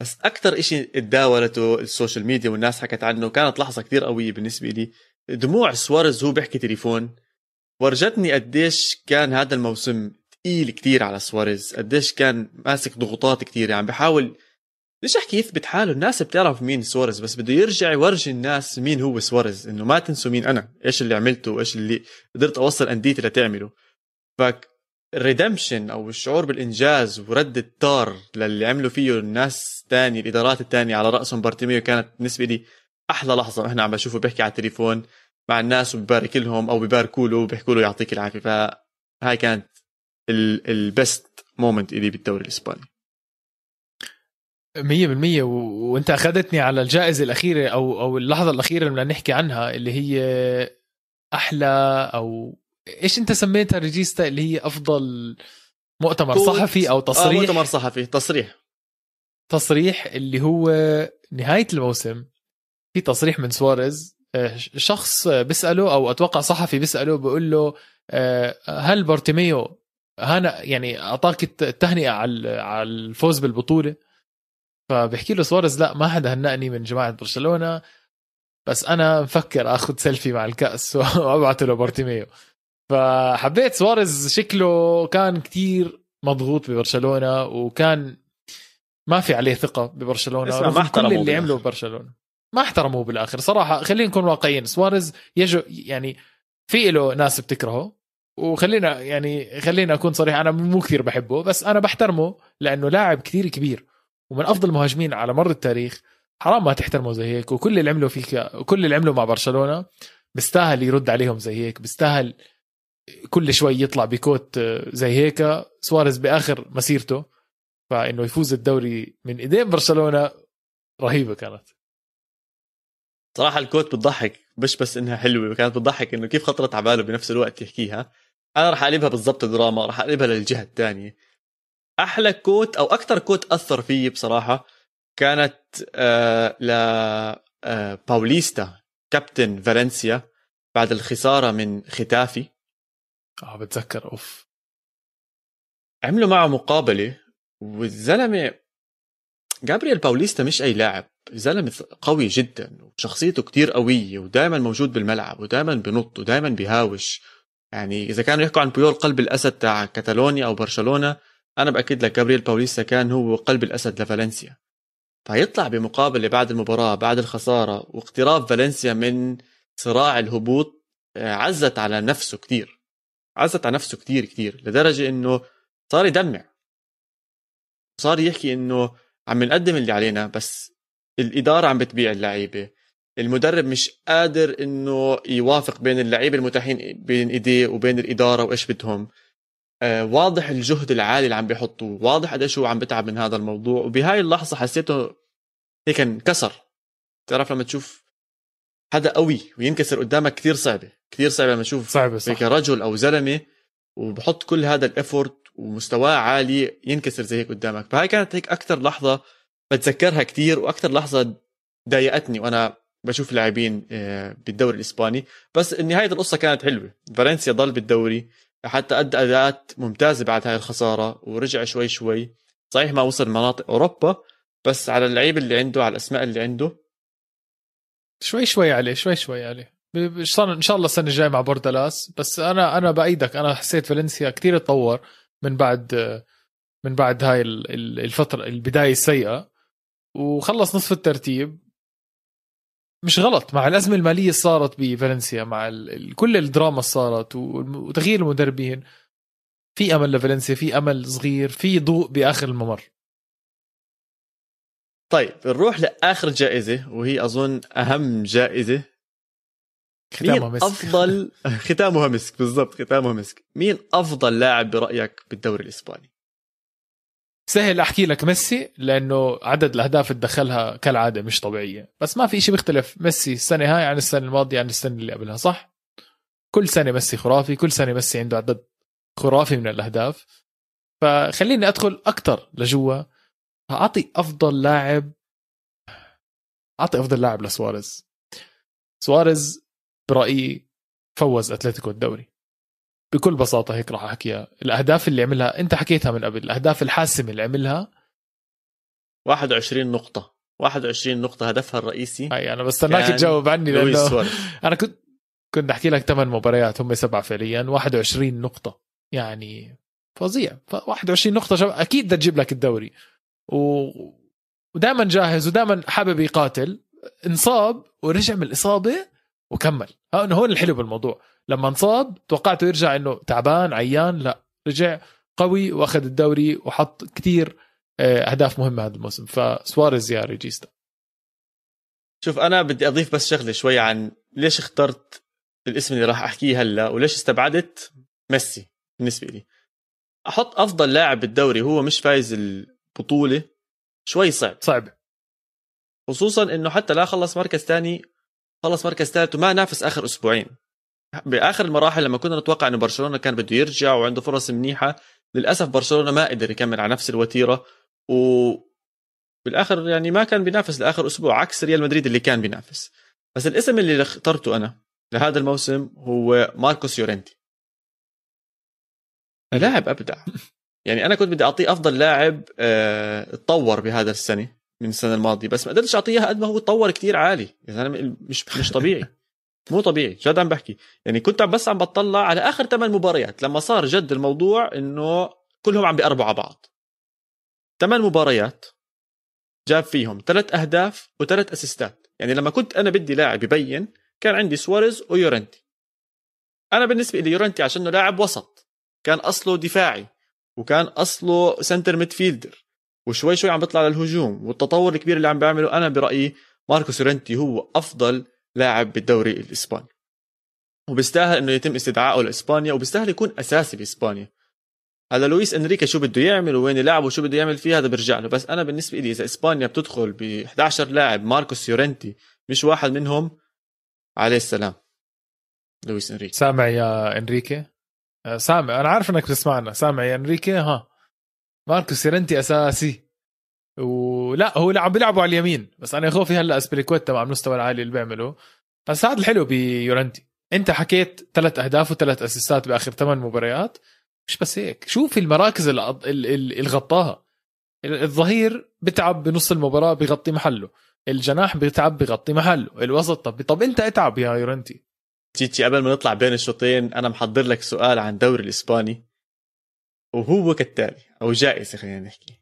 بس أكثر شيء تداولته ال social media والناس حكت عنه كانت لحظة كثير قوية بالنسبة لي. دموع سواريز وهو بيحكي تليفون. ورجتني قديش كان هذا الموسم ثقيل كثير على سواريز قديش كان ماسك ضغوطات كثير يعني بحاول ليش أحكي يثبت حاله الناس بتعرف مين سواريز بس بده يرجع يورجي الناس مين هو سواريز إنه ما تنسوا مين أنا إيش اللي عملته وايش اللي قدرت أوصل أنديتي لتعمله. فكل ال redemption أو الشعور بالإنجاز ورد التار للي عملوا فيه الناس تاني الإدارات التانية على رأسهم بارتوميو كانت بالنسبة لي أحلى لحظة. إحنا عم بشوفه بيحكي على التليفون مع الناس وبيبارك لهم أو بيباركوا له وبيحكوا له يعطيك العافية. فهاي كانت ال best moment إلي بالدوري الإسباني.
مية بالمية. و... وانت أخذتني على الجائزة الأخيرة أو أو اللحظة الأخيرة اللي بدنا نحكي عنها اللي هي أحلى أو إيش أنت سميتها ريجيستا اللي هي أفضل مؤتمر صحفي أو تصريح؟ آه
مؤتمر صحفي تصريح.
تصريح اللي هو نهاية الموسم. في تصريح من سواريز آه، شخص بيسأله أو أتوقع صحفي بيسأله بيقول له آه، هل بارتوميو هنا يعني أعطاك التهنئة على على الفوز بالبطولة؟ فبحكي له سواريز لا ما حدا هنأني من جماعة برشلونة بس أنا مفكر آخذ سيلفي مع الكأس وأبعته لبارتوميو فحبيت سواريز شكله كان كتير مضغوط ببرشلونة وكان ما في عليه ثقة ببرشلونة
ما احترموا
كل اللي عمله ببرشلونة. ما احترموه بالآخر. صراحة خلينا نكون واقعيين سواريز يجو يعني في له ناس بتكرهه وخلينا يعني خلينا أكون صريح أنا مو كثير بحبه بس أنا بحترمه لأنه لاعب كثير كبير. ومن أفضل المهاجمين على مر التاريخ حرام ما تحترمه زي هيك وكل اللي عمله فيك وكل اللي عمله مع برشلونة بيستاهل يرد عليهم زي هيك بيستاهل كل شوي يطلع ب quote زي هيك سواريز بآخر مسيرته فإنه يفوز الدوري من إيدين برشلونة رهيبة كانت.
صراحة ال quote بتضحك مش بس إنها حلوة وكانت بتضحك إنه كيف خطرت على باله بنفس الوقت يحكيها. أنا راح أقلبها بالضبط دراما راح أقلبها للجهة الثانية أحلى quote أو أكثر quote أثر فيي بصراحة كانت آه ل آه باوليستا كابتن فالنسيا بعد الخسارة من ختافي.
آه بتذكر أوف.
عملوا معه مقابلة والزلمة جابرييل باوليستا مش أي لاعب زلمة قوي جدا وشخصيته كتير قوية ودائما موجود بالملعب ودائما بنط ودائما بهاوش يعني إذا كانوا يحكوا عن بيول قلب الأسد تاع كاتالونيا أو برشلونة أنا بأكد لك جابرييل باوليستا كان هو قلب الأسد لفالنسيا. فيطلع بمقابله بعد المباراة بعد الخسارة واقتراب فالنسيا من صراع الهبوط آه، عزت على نفسه كثير عزت على نفسه كثير كثير لدرجة إنه صار يدمع. صار يحكي إنه عم نقدم اللي علينا بس الإدارة عم بتبيع اللعيبة. المدرب مش قادر إنه يوافق بين اللعيبة المتاحين بين إيديه وبين الإدارة وإيش بدهم. واضح الجهد العالي اللي عم بيحطوه واضح قديش هو عم بتعب من هذا الموضوع وبهاي اللحظة حسيته هيك انكسر. تعرف لما تشوف حدا قوي وينكسر قدامك كثير صعبة كثير صعبة لما تشوف
صعبة صح.
هيك رجل أو زلمة وبحط كل هذا الافورت ومستواه عالي ينكسر زي هيك قدامك. فهاي كانت هيك أكثر لحظة بتذكرها كثير وأكثر لحظة ضايقتني وأنا بشوف لاعبين آه، بالدوري الإسباني. بس نهاية القصة كانت حلوة. فالنسيا ضل بالدوري حتى أدى أداءات ممتازة بعد هاي الخسارة ورجع شوي شوي. صحيح ما وصل مناطق أوروبا بس على اللعيبه اللي عنده على الأسماء اللي عنده.
شوي شوي عليه شوي شوي عليه إن شاء الله السنة الجاية مع بوردالاس بس أنا أنا بأيدك. أنا حسيت فالنسيا كتير تطور من بعد من بعد هاي الفترة البداية السيئة. وخلص نصف الترتيب. مش غلط مع الأزمة المالية اللي صارت بفالنسيا مع كل الدراما اللي صارت وتغيير المدربين. في أمل لفالنسيا في أمل صغير في ضوء بآخر الممر.
طيب نروح لآخر جائزة وهي أظن أهم جائزة. ختامها مسك. أفضل ختامها مسك بالضبط ختامها مسك. مين أفضل لاعب برأيك بالدوري الإسباني؟
سهل أحكي لك ميسي لأنه عدد الأهداف اللي دخلها كالعادة مش طبيعية. بس ما في شيء بيختلف. ميسي السنة هاي عن السنة الماضية عن السنة اللي قبلها صح؟ كل سنة ميسي خرافي كل سنة ميسي عنده عدد خرافي من الأهداف. فخليني أدخل أكثر لجوا. أعطي أفضل لاعب. أعطي أفضل لاعب لسواريز. سواريز برأيي فوز أتلتيكو الدوري. بكل بساطة هيك راح أحكيها. الأهداف اللي عملها أنت حكيتها من قبل الأهداف الحاسمة اللي عملها.
21 نقطة. 21 نقطة هدفها الرئيسي
هاي أنا بستناك تجاوب عني لأنه أنا كنت كنت أحكي لك ثمان مباريات هم سبعة فعليا 21 نقطة. يعني فظيع. ف 21 نقطة شب... أكيد بدها تجيب لك الدوري. و... ودائما جاهز ودائما حابب يقاتل. انصاب ورجع من الإصابة وكمل. هون الحلو بالموضوع. لما انصاب توقعته يرجع إنه تعبان عيان لا. رجع قوي وأخذ الدوري وحط كثير آه، أهداف مهمة هذا الموسم. فسواريز يا ريجيستا.
شوف أنا بدي أضيف بس شغلة شوي عن ليش اخترت الاسم اللي راح أحكيه هلأ وليش استبعدت ميسي بالنسبة لي. أحط أفضل لاعب بالدوري هو مش فايز البطولة شوي صعب.
صعب.
خصوصا إنه حتى لا خلص مركز ثاني خلص مركز ثالث وما نافس آخر أسبوعين. بآخر المراحل لما كنا نتوقع إنه برشلونة كان بده يرجع وعنده فرص منيحة للأسف برشلونة ما قدر يكمل على نفس الوتيرة. و بالآخر يعني ما كان بينافس لآخر أسبوع عكس ريال مدريد اللي كان بينافس. بس الاسم اللي اخترته أنا لهذا الموسم هو ماركوس يورنتي لاعب أبدع. يعني أنا كنت بدي أعطيه أفضل لاعب آه تطور بهذا السنة. من السنة الماضية. بس ما قدرتش أعطيه قد ما هو تطور كتير عالي. يعني مش مش طبيعي. مو طبيعي. جد عم بحكي. يعني كنت بس عم بطلع على آخر ثمان مباريات. لما صار جد الموضوع إنه كلهم عم بيقربوا على بعض. ثمان مباريات جاب فيهم ثلاث أهداف وثلاث أسيستات. يعني لما كنت أنا بدي لاعب يبين كان عندي سواريز ويورنتي. أنا بالنسبة لي يورنتي عشانه لاعب وسط. كان أصله دفاعي. وكان أصله center midfielder وشوي شوي عم بيطلع للهجوم والتطور الكبير اللي عم بيعمله أنا برأيي ماركوس يورنتي هو أفضل لاعب بالدوري الإسباني. وبيستاهل إنه يتم استدعائه لإسبانيا وبيستاهل يكون أساسي بإسبانيا. هذا لويس انريكي شو بده يعمل وين يلعب وشو بده يعمل فيه هذا بيرجع له. بس أنا بالنسبة لي إذا إسبانيا بتدخل ب 11 لاعب ماركوس يورنتي مش واحد منهم عليه السلام. لويس إنريكي.
سامع يا إنريكي؟ آه، سامع. أنا عارف إنك بتسمعنا. سامع يا إنريكي؟ ها. ماركوس يورنتي أساسي. ولا هو عم بيلعبوا على اليمين. بس أنا خوفي هلأ ازبيليكويتا مع المستوى العالي اللي بيعمله. بس هذا الحلو بيورنتي. أنت حكيت ثلاث أهداف وثلاث أسيستات بآخر ثمان مباريات. مش بس هيك. شوف المراكز اللي غطاها الظهير بتعب بنص المباراة بغطي محله. الجناح بيتعب بغطي محله. الوسط طب طب أنت اتعب يا يورنتي.
تيتي قبل ما نطلع بين الشوطين أنا محضر لك سؤال عن الدوري الإسباني. وهو كالتالي. أو جائزة خلينا نحكي.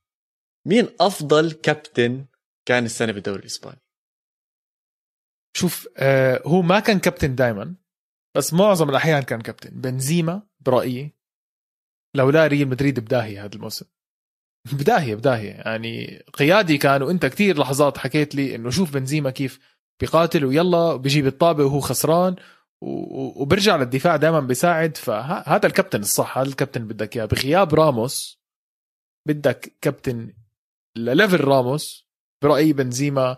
مين أفضل كابتن كان السنة بالدوري الإسباني؟
شوف آه هو ما كان كابتن دائما بس معظم الأحيان كان كابتن. بنزيما برأيي لولا ريال مدريد بداهية هذا الموسم. بداهية بداهية. يعني قيادي كان وأنت كثير لحظات حكيت لي إنه شوف بنزيما كيف بيقاتل ويلا بيجيب الطابة وهو خسران وبرجع للدفاع دائما بيساعد. فهذا الكابتن الصح هذا الكابتن بدك إياه. بغياب راموس بدك كابتن لليفل راموس برأيي بنزيما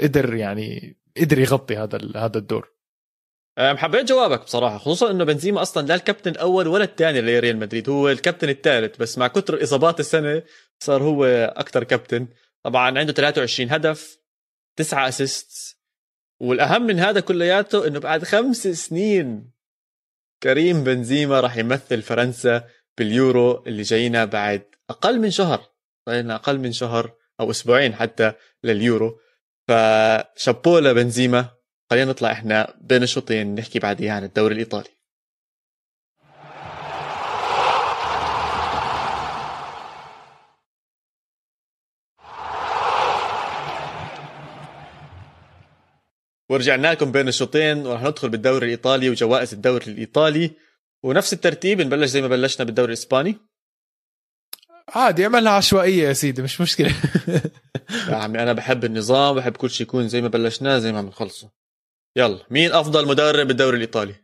قدر يعني قدر يغطي هذا هذا الدور.
حبيت جوابك بصراحة خصوصا إنه بنزيما أصلا لا الكابتن الأول ولا الثاني لريال مدريد هو الكابتن الثالث بس مع كثر الاصابات السنة صار هو أكثر كابتن. طبعا عنده 23 هدف تسعة اسيست والأهم من هذا كلياته إنه بعد خمس سنين كريم بنزيما راح يمثل فرنسا باليورو اللي جاينا بعد أقل من شهر. صار أقل من شهر أو أسبوعين حتى لليورو. فشابوه لبنزيما. خلينا نطلع إحنا بين الشوطين. نحكي بعديها عن الدوري الإيطالي. ورجعنا لكم بين الشوطين. ورح ندخل بالدوري الإيطالي وجوائز الدوري الإيطالي. ونفس الترتيب نبلش زي ما بلشنا بالدوري الإسباني.
عادي اعملها عشوائية يا سيدي مش مشكلة.
يا عمي أنا بحب النظام بحب كل شيء يكون زي ما بلشناه زي ما بنخلصه. يلا مين أفضل مدرب بالدوري الإيطالي؟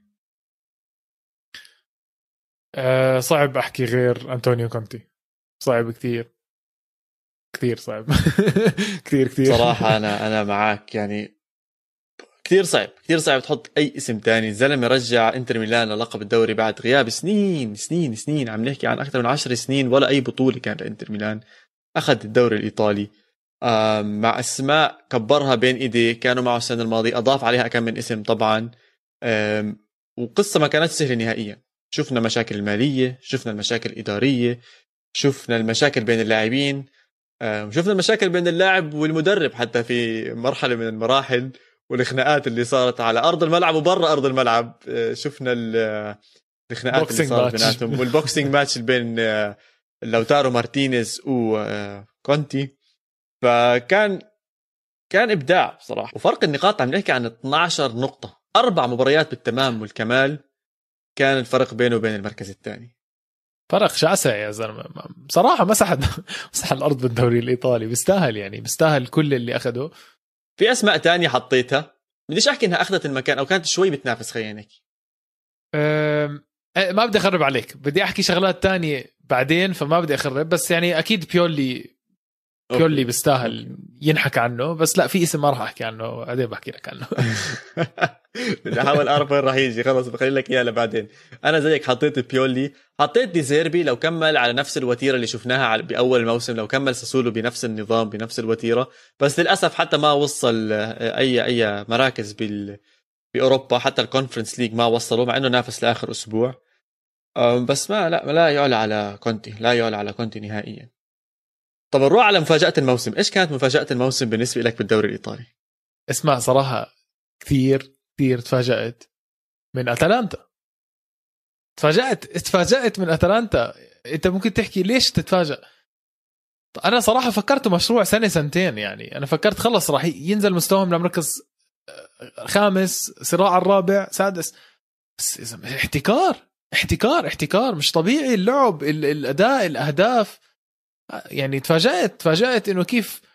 أه صعب أحكي غير أنطونيو كونتي. صعب كثير. كثير صعب. كثير كثير.
صراحة أنا أنا معك يعني كثير صعب كثير صعب تحط أي اسم تاني. الزلمه رجع إنتر ميلان للقب الدوري بعد غياب سنين سنين سنين عم نحكي عن أكثر من عشر سنين ولا أي بطولة كان لإنتر ميلان. اخذ الدوري الإيطالي مع أسماء كبرها بين ايديه كانوا معه السنة الماضية أضاف عليها كم من اسم طبعا. وقصة ما كانت سهلة نهائيا. شفنا مشاكل المالية شفنا المشاكل الإدارية شفنا المشاكل بين اللاعبين شفنا المشاكل بين اللاعب والمدرب حتى في مرحلة من المراحل. والخناقات اللي صارت على أرض الملعب وبرا أرض الملعب. آه، شفنا الخناقات اللي صارت بيناتهم والبوكسينج ماتش بين آه، لوتارو مارتينيز وكونتي آه، فكان كان إبداع بصراحه وفرق النقاط عم نحكي عن 12 نقطة. أربع مباريات بالتمام والكمال. كان الفرق بينه وبين المركز الثاني.
فرق شاسع يا زلمة. بصراحه مسح مسح الأرض بالدوري الإيطالي. بيستاهل يعني. بيستاهل كل اللي اخذه
في أسماء تانية حطيتها؟ بديش أحكي إنها أخذت المكان أو كانت شوي بتنافس خلينا نحكي
ما بدي أخرب عليك. بدي أحكي شغلات تانية بعدين فما بدي أخرب. بس يعني أكيد بيولي بيولي بيستاهل ينحكى عنه. بس لا في اسم ما راح أحكي عنه. بعدين بحكي لك عنه.
بدي احاول أعرف وين راح يجي. خلص بخلي لك اياه لبعدين. أنا زيك حطيت بيولي حطيت ديزيربي لو كمل على نفس الوتيرة اللي شفناها بأول الموسم لو كمل ساسولو بنفس النظام بنفس الوتيرة. بس للأسف حتى ما وصل آه، اي أي مراكز بال بأوروبا حتى ال Conference League ما وصلوا مع إنه نافس لآخر أسبوع. بس ما لا لا يعلى على كونتي لا يعلى على كونتي نهائيا. طب نروح على مفاجأة الموسم. إيش كانت مفاجأة الموسم بالنسبة لك بالدوري الإيطالي؟
اسمع صراحة كثير. كثير تفاجأت من أتلانتا. تفاجأت تفاجأت من أتلانتا. أنت ممكن تحكي ليش تتفاجأ؟ أنا صراحة فكرت مشروع سنة سنتين يعني. أنا فكرت خلص راح ينزل مستواهم لمركز آه، خامس صراع الرابع سادس. بس احتكار احتكار احتكار. مش طبيعي. اللعب الأداء الأهداف. يعني تفاجأت تفاجأت إنه كيف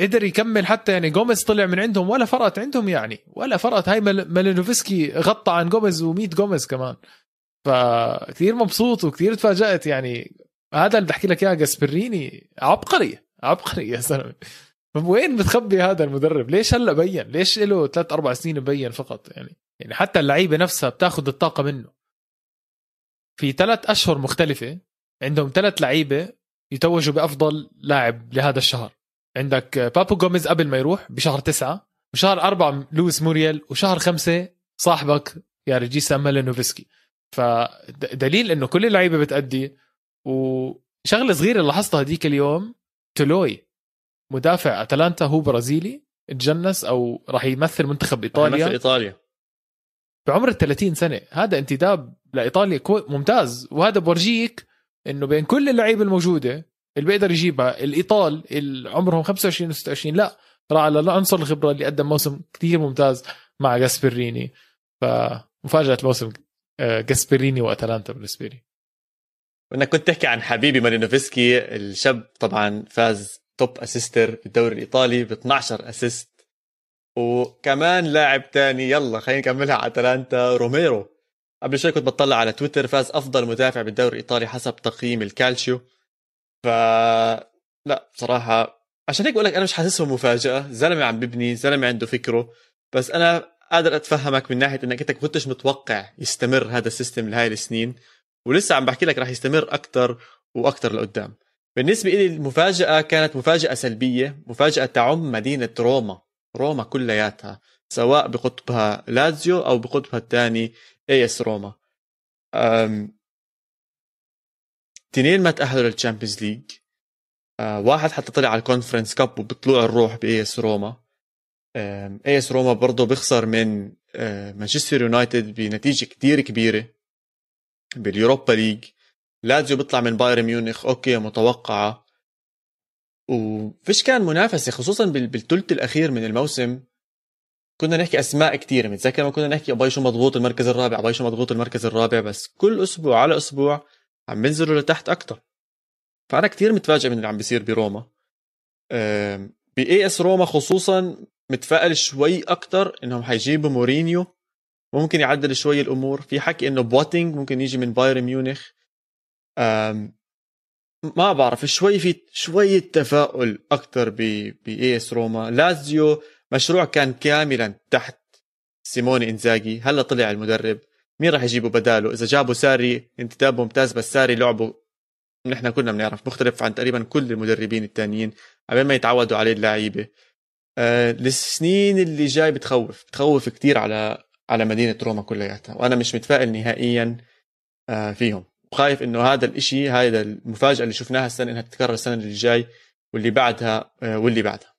قدر يكمل حتى يعني جوميز طلع من عندهم ولا فرقت عندهم يعني. ولا فرقت. هاي مالينوفسكي غطى عن جوميز و100 جوميز كمان. فكثير مبسوط وكثير تفاجأت يعني. هذا اللي بحكي لك إياه جاسبريني عبقري عبقري يا زلمة. وين متخبي هذا المدرب؟ ليش هلا بين؟ ليش له ثلاث أربع سنين مبين فقط يعني؟ يعني حتى اللعيبة نفسها بتاخذ الطاقة منه. في ثلاث أشهر مختلفة عندهم ثلاث لعيبة يتوجوا بأفضل لاعب لهذا الشهر. عندك بابو جوميز قبل ما يروح بشهر تسعة بشهر أربعة لويس موريال وشهر خمسة صاحبك يا ريجيسا مالينوفسكي فدليل إنه كل اللعيبة بتأدي وشغلة صغيرة لاحظتها هذيك اليوم تولوي مدافع أتلانتا هو برازيلي تجنس أو راح يمثل منتخب إيطاليا.
يمثل إيطاليا.
بعمر ال 30 سنة. هذا انتداب لإيطاليا ممتاز. وهذا بورجيك إنه بين كل اللعيبة الموجودة اللي بيقدر يجيبها الإيطال اللي عمرهم 25 و 26 لا راح على عنصر الخبرة اللي قدم موسم كثير ممتاز مع جاسبريني. فمفاجأة الموسم آه، جاسبريني وأتلانتا بالنسبة لي.
وانك كنت تحكي عن حبيبي مالينوفسكي الشاب طبعا فاز top assister بالدوري الإيطالي ب 12 assist وكمان لاعب تاني يلا خلينا نكملها على أتلانتا روميرو. قبل شوي كنت بطلع على تويتر فاز أفضل مدافع بالدوري الإيطالي حسب تقييم الكالشيو. ف لا بصراحة عشان هيك بقول لك أنا مش حاسسه مفاجأة. زلمة عم ببني زلمة عنده فكره. بس أنا قادر أتفهمك من ناحية إنك أنت كنتش متوقع يستمر هذا ال system لهي السنين. ولسه عم بحكي لك راح يستمر أكثر وأكثر لقدام. بالنسبة لي المفاجأة كانت مفاجأة سلبية مفاجأة تعم مدينة روما. روما كلياتها سواء بقطبها لازيو أو بقطبها الثاني AS روما. تنين ما تأهلوا لل Champions League آه واحد حتى طلع على ال Conference Cup وبطلوع الروح ب AS روما AS روما برضه بيخسر من مانشستر يونايتد بنتيجة كتير كبيرة بال Europa League. لازيو بيطلع من بايرن ميونخ okay متوقعة. وفيش كان منافسة خصوصا بالثلث الأخير من الموسم. كنا نحكي أسماء كثيره متذكر ما كنا نحكي ابي شو مضغوط المركز الرابع ابي شو مضغوط المركز الرابع بس كل أسبوع على أسبوع عم بينزلوا لتحت أكثر فأنا كثير متفاجئ من اللي عم بيصير بروما ب AS روما خصوصا متفائل شوي أكثر إنهم حيجيبوا مورينيو. ممكن يعدل شوي الأمور. في حكي إنه بواتينج ممكن يجي من بايرن ميونخ. ما بعرف شوي في شوية تفاؤل أكثر ب AS روما. لازيو مشروع كان كاملا تحت سيموني إنزاجي. هلأ طلع المدرب. مين راح يجيبوا بداله؟ إذا جابوا ساري انتداب ممتاز بس ساري لعبه نحن كلنا بنعرف مختلف عن تقريبا كل المدربين الثانيين قبل ما يتعودوا عليه اللعيبة. آه السنين اللي جاي بتخوف بتخوف كتير على على مدينة روما كلياتها وأنا مش متفائل نهائيا آه فيهم. وخايف إنه هذا الإشي هذا المفاجأة اللي شفناها السنة إنها تتكرر السنة اللي جاي واللي بعدها آه واللي بعدها.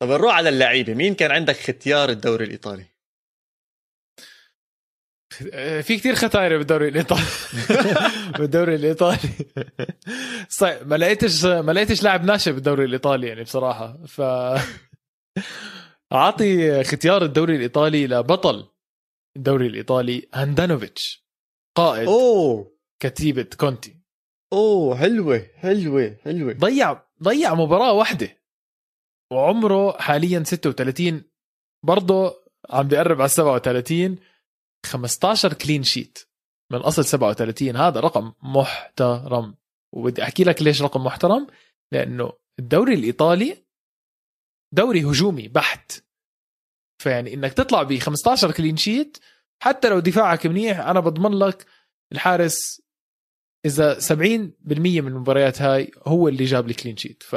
طب نروح على اللعيبة. مين كان عندك ختيار الدوري الإيطالي؟
في كثير ختايره بالدوري الإيطالي. بالدوري الإيطالي. صحيح ما لقيتش ما لقيتش لاعب ناشئ بالدوري الإيطالي يعني بصراحة. ف أعطي ختيار الدوري الإيطالي لبطل الدوري الإيطالي هاندانوفيتش. قائد
أوه.
كتيبة كونتي.
أوه حلوة حلوة حلوة.
ضيع ضيع مباراة واحدة. وعمره حاليا 36 برضه عم بيقرب على 37 15 clean sheet من أصل 37 هذا رقم محترم. وبدي أحكي لك ليش رقم محترم؟ لأنه الدوري الإيطالي دوري هجومي بحت. فيعني إنك تطلع ب 15 clean sheet حتى لو دفاعك منيح أنا بضمن لك الحارس إذا 70% من المباريات هاي هو اللي جاب لي clean sheet ف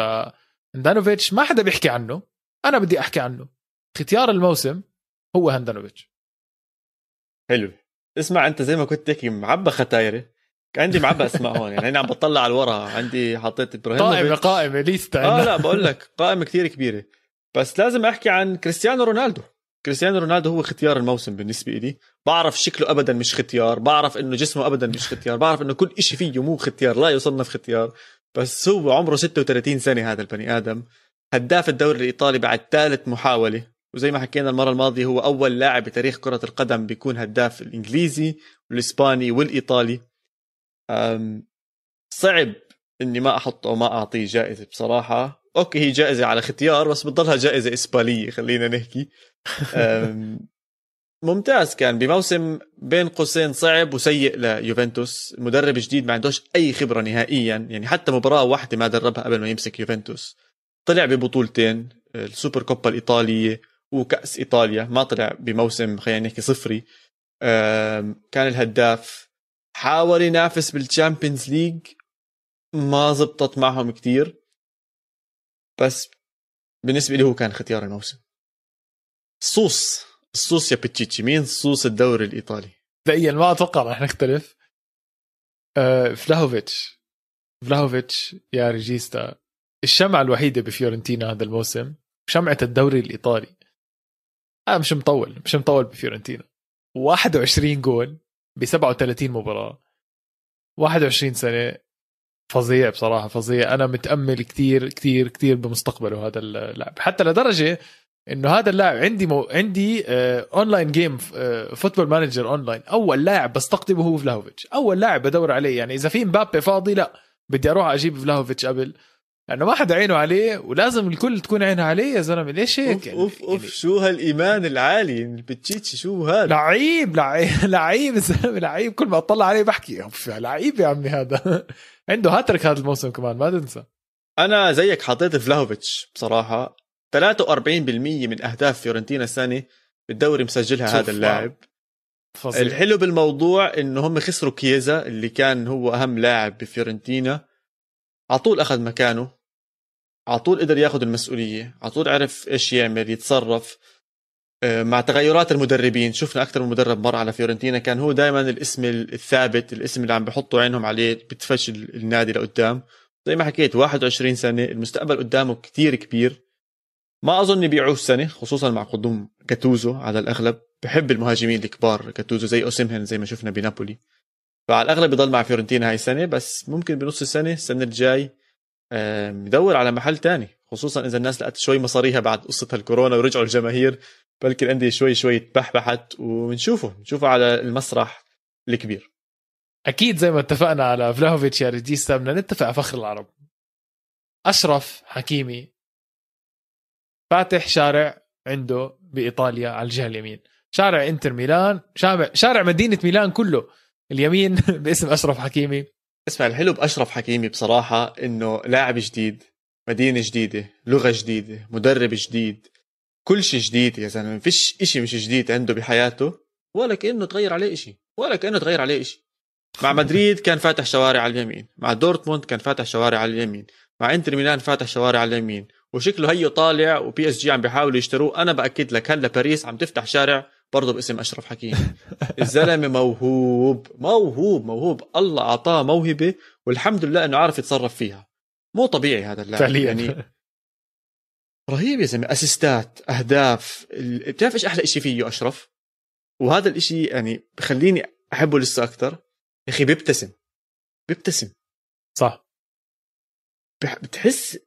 هندانوفيتش ما حدا بيحكي عنه. أنا بدي أحكي عنه. اختيار الموسم هو هندانوفيتش.
حلو. اسمع أنت زي ما كنت تحكي معبى ختايره كان عندي معبى اسماء هون يعني أنا عم بطلع على الورا. عندي حطيت إبراهيم
قائمة قائمة ليستا
آه لا بقول لك قائمة كثير كبيرة. بس لازم أحكي عن كريستيانو رونالدو. كريستيانو رونالدو هو ختيار الموسم بالنسبة لي بعرف شكله ابدا مش ختيار بعرف إنه جسمه ابدا مش ختيار بعرف إنه كل شيء فيه مو ختيار لا يصنف ختيار بس هو عمره 36 سنة هذا البني آدم. هداف الدوري الإيطالي بعد ثالث محاولة. وزي ما حكينا المرة الماضية هو أول لاعب بتاريخ كرة القدم بيكون هداف الإنجليزي والإسباني والإيطالي. صعب إني ما أحطه أو ما أعطيه جائزة بصراحة. أوكي هي جائزة على ختيار بس بتضلها جائزة إسبانية خلينا نحكي. ممتاز كان بموسم بين قوسين صعب وسيء ليوفنتوس. مدرب جديد ما عندوش أي خبرة نهائيا يعني حتى مباراة واحدة ما دربها قبل ما يمسك يوفنتوس. طلع ببطولتين السوبر كوبا الإيطالية وكأس إيطاليا ما طلع بموسم خلينا نحكي صفري. كان الهداف حاول ينافس بال Champions League ما زبطت معهم كتير. بس بالنسبة لي هو كان ختيار الموسم. صوص الصوص يا بتشيتشي. مين صوص الدوري الإيطالي؟
مبدئيا ما أتوقع رح نختلف. أه فلاهوفيتش. فلاهوفيتش يا ريجيستا. الشمعة الوحيدة بفيورنتينا هذا الموسم شمعة الدوري الإيطالي. أنا مش مطول مش مطول بفيورنتينا. 21 جول ب 37 مباراة. 21 سنة فظيع بصراحة فظيع. أنا متأمل كثير كثير كثير بمستقبله هذا اللاعب. حتى لدرجة إنه هذا اللاعب عندي مو... عندي آه online game آه Football Manager Online أول لاعب بستقطبه هو فلاهوفيتش. أول لاعب بدور عليه. يعني إذا في مبابي فاضي لا بدي أروح أجيب فلاهوفيتش قبل. لأنه ما حدا عينه عليه ولازم الكل تكون عينها عليه يا زلمة. ليش هيك؟
أوف يعني أوف, أوف يعني شو هالإيمان العالي؟ البتشيتشي شو هذا؟
لعيب لعيب لعيب لعيب. كل ما أطلع عليه بحكي لعيب يا عمي هذا. عنده هاتريك هذا الموسم كمان ما تنسى.
أنا زيك حطيت فلاهوفيتش بصراحة. 43% من أهداف فيورنتينا السنة بالدوري مسجلها هذا اللاعب. فصيح. الحلو بالموضوع إنه هم خسروا كييزا اللي كان هو أهم لاعب بفيورنتينا. على طول أخذ مكانه. على طول قدر ياخذ المسؤولية على طول عرف إيش يعمل يتصرف آه، مع تغيرات المدربين. شفنا أكثر من مدرب مر على فيورنتينا كان هو دائما الاسم الثابت الاسم اللي عم بحطوا عينهم عليه بتفشل النادي لقدام. زي ما حكيت 21 سنة المستقبل قدامه كثير كبير. ما أظن يبيعوه السنة خصوصا مع قدوم غاتوزو على الأغلب. بحب المهاجمين الكبار غاتوزو زي أوسيمهن زي ما شفنا بنابولي. فعلى الأغلب بضل مع فيورنتينا هاي السنة بس ممكن بنص السنة السنة الجاي يدور على محل تاني خصوصا إذا الناس لقت شوي مصاريها بعد قصة الكورونا ورجعوا الجماهير بلكي الانديه شوي شوي تبحبحت ونشوفه نشوفه على المسرح الكبير.
أكيد زي ما اتفقنا على فلاهوفيتش يا ريجيستا بدنا نتفق على فخر العرب. أشرف حكيمي فاتح شارع عنده بإيطاليا على الجهة اليمين. شارع إنتر ميلان شارع شارع مدينة ميلان كله. اليمين باسم أشرف حكيمي.
اسمع الحلو بأشرف حكيمي بصراحة إنه لاعب جديد مدينة جديدة لغة جديدة مدرب جديد كل شيء جديد يا زلمة فيش إشي مش جديد عنده بحياته ولا كأنه تغير عليه إشي ولا كأنه تغير عليه إشي. مع مدريد كان فاتح شوارع على اليمين مع دورتموند كان فاتح شوارع على اليمين مع إنتر ميلان فاتح شوارع على اليمين وشكله هيو طالع و PSG عم بيحاولوا يشتروه. أنا بأكد لك هلا باريس عم تفتح شارع برضه باسم أشرف حكيمي. الزلمة موهوب موهوب موهوب. الله أعطاه موهبة والحمد لله إنه عارف يتصرف فيها. مو طبيعي هذا اللاعب
فعليا.
يعني رهيب يا زلمة. assistات أهداف بتعرف إيش أحلى شيء فيه أشرف؟ وهذا الإشي يعني بخليني أحبه لسه أكثر. يا أخي بيبتسم بيبتسم.
صح.
بتحس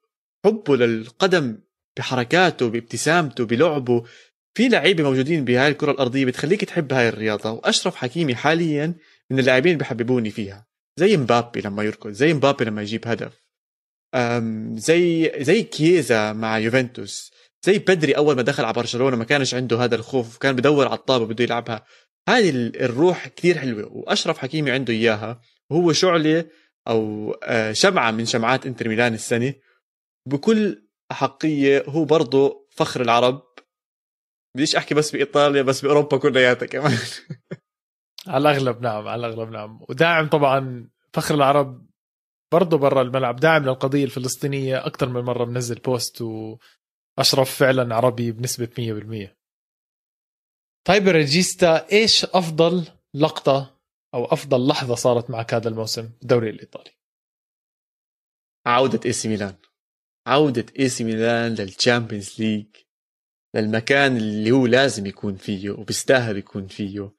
حبه للقدم بحركاته بابتسامته بلعبه. في لعيبة موجودين بهاي الكرة الأرضية بتخليك تحب هاي الرياضة وأشرف حكيمي حاليا من اللاعبين اللي بحببوني فيها. زي مبابي لما يركض زي مبابي لما يجيب هدف. زي زي كييزا مع يوفنتوس. زي بدري أول ما دخل على برشلونة ما كانش عنده هذا الخوف كان بدور على الطابة بده يلعبها. هذه الروح كثير حلوة وأشرف حكيمي عنده إياها. وهو شعلة أو آه، شمعة من شمعات إنتر ميلان السنة. بكل أحقية هو برضه فخر العرب. بديش أحكي بس بإيطاليا بس بأوروبا كلياتها كمان.
على الأغلب نعم على الأغلب نعم. وداعم طبعا فخر العرب برضه برا الملعب. داعم للقضية الفلسطينية أكثر من مرة منزل بوست وأشرف فعلا عربي بنسبة 100% طيب ريجيستا إيش أفضل لقطة أو أفضل لحظة صارت معك هذا الموسم بالدوري
الإيطالي؟ عودة AC ميلان. عودة AC ميلان لل Champions League. للمكان اللي هو لازم يكون فيه وبيستاهل يكون فيه.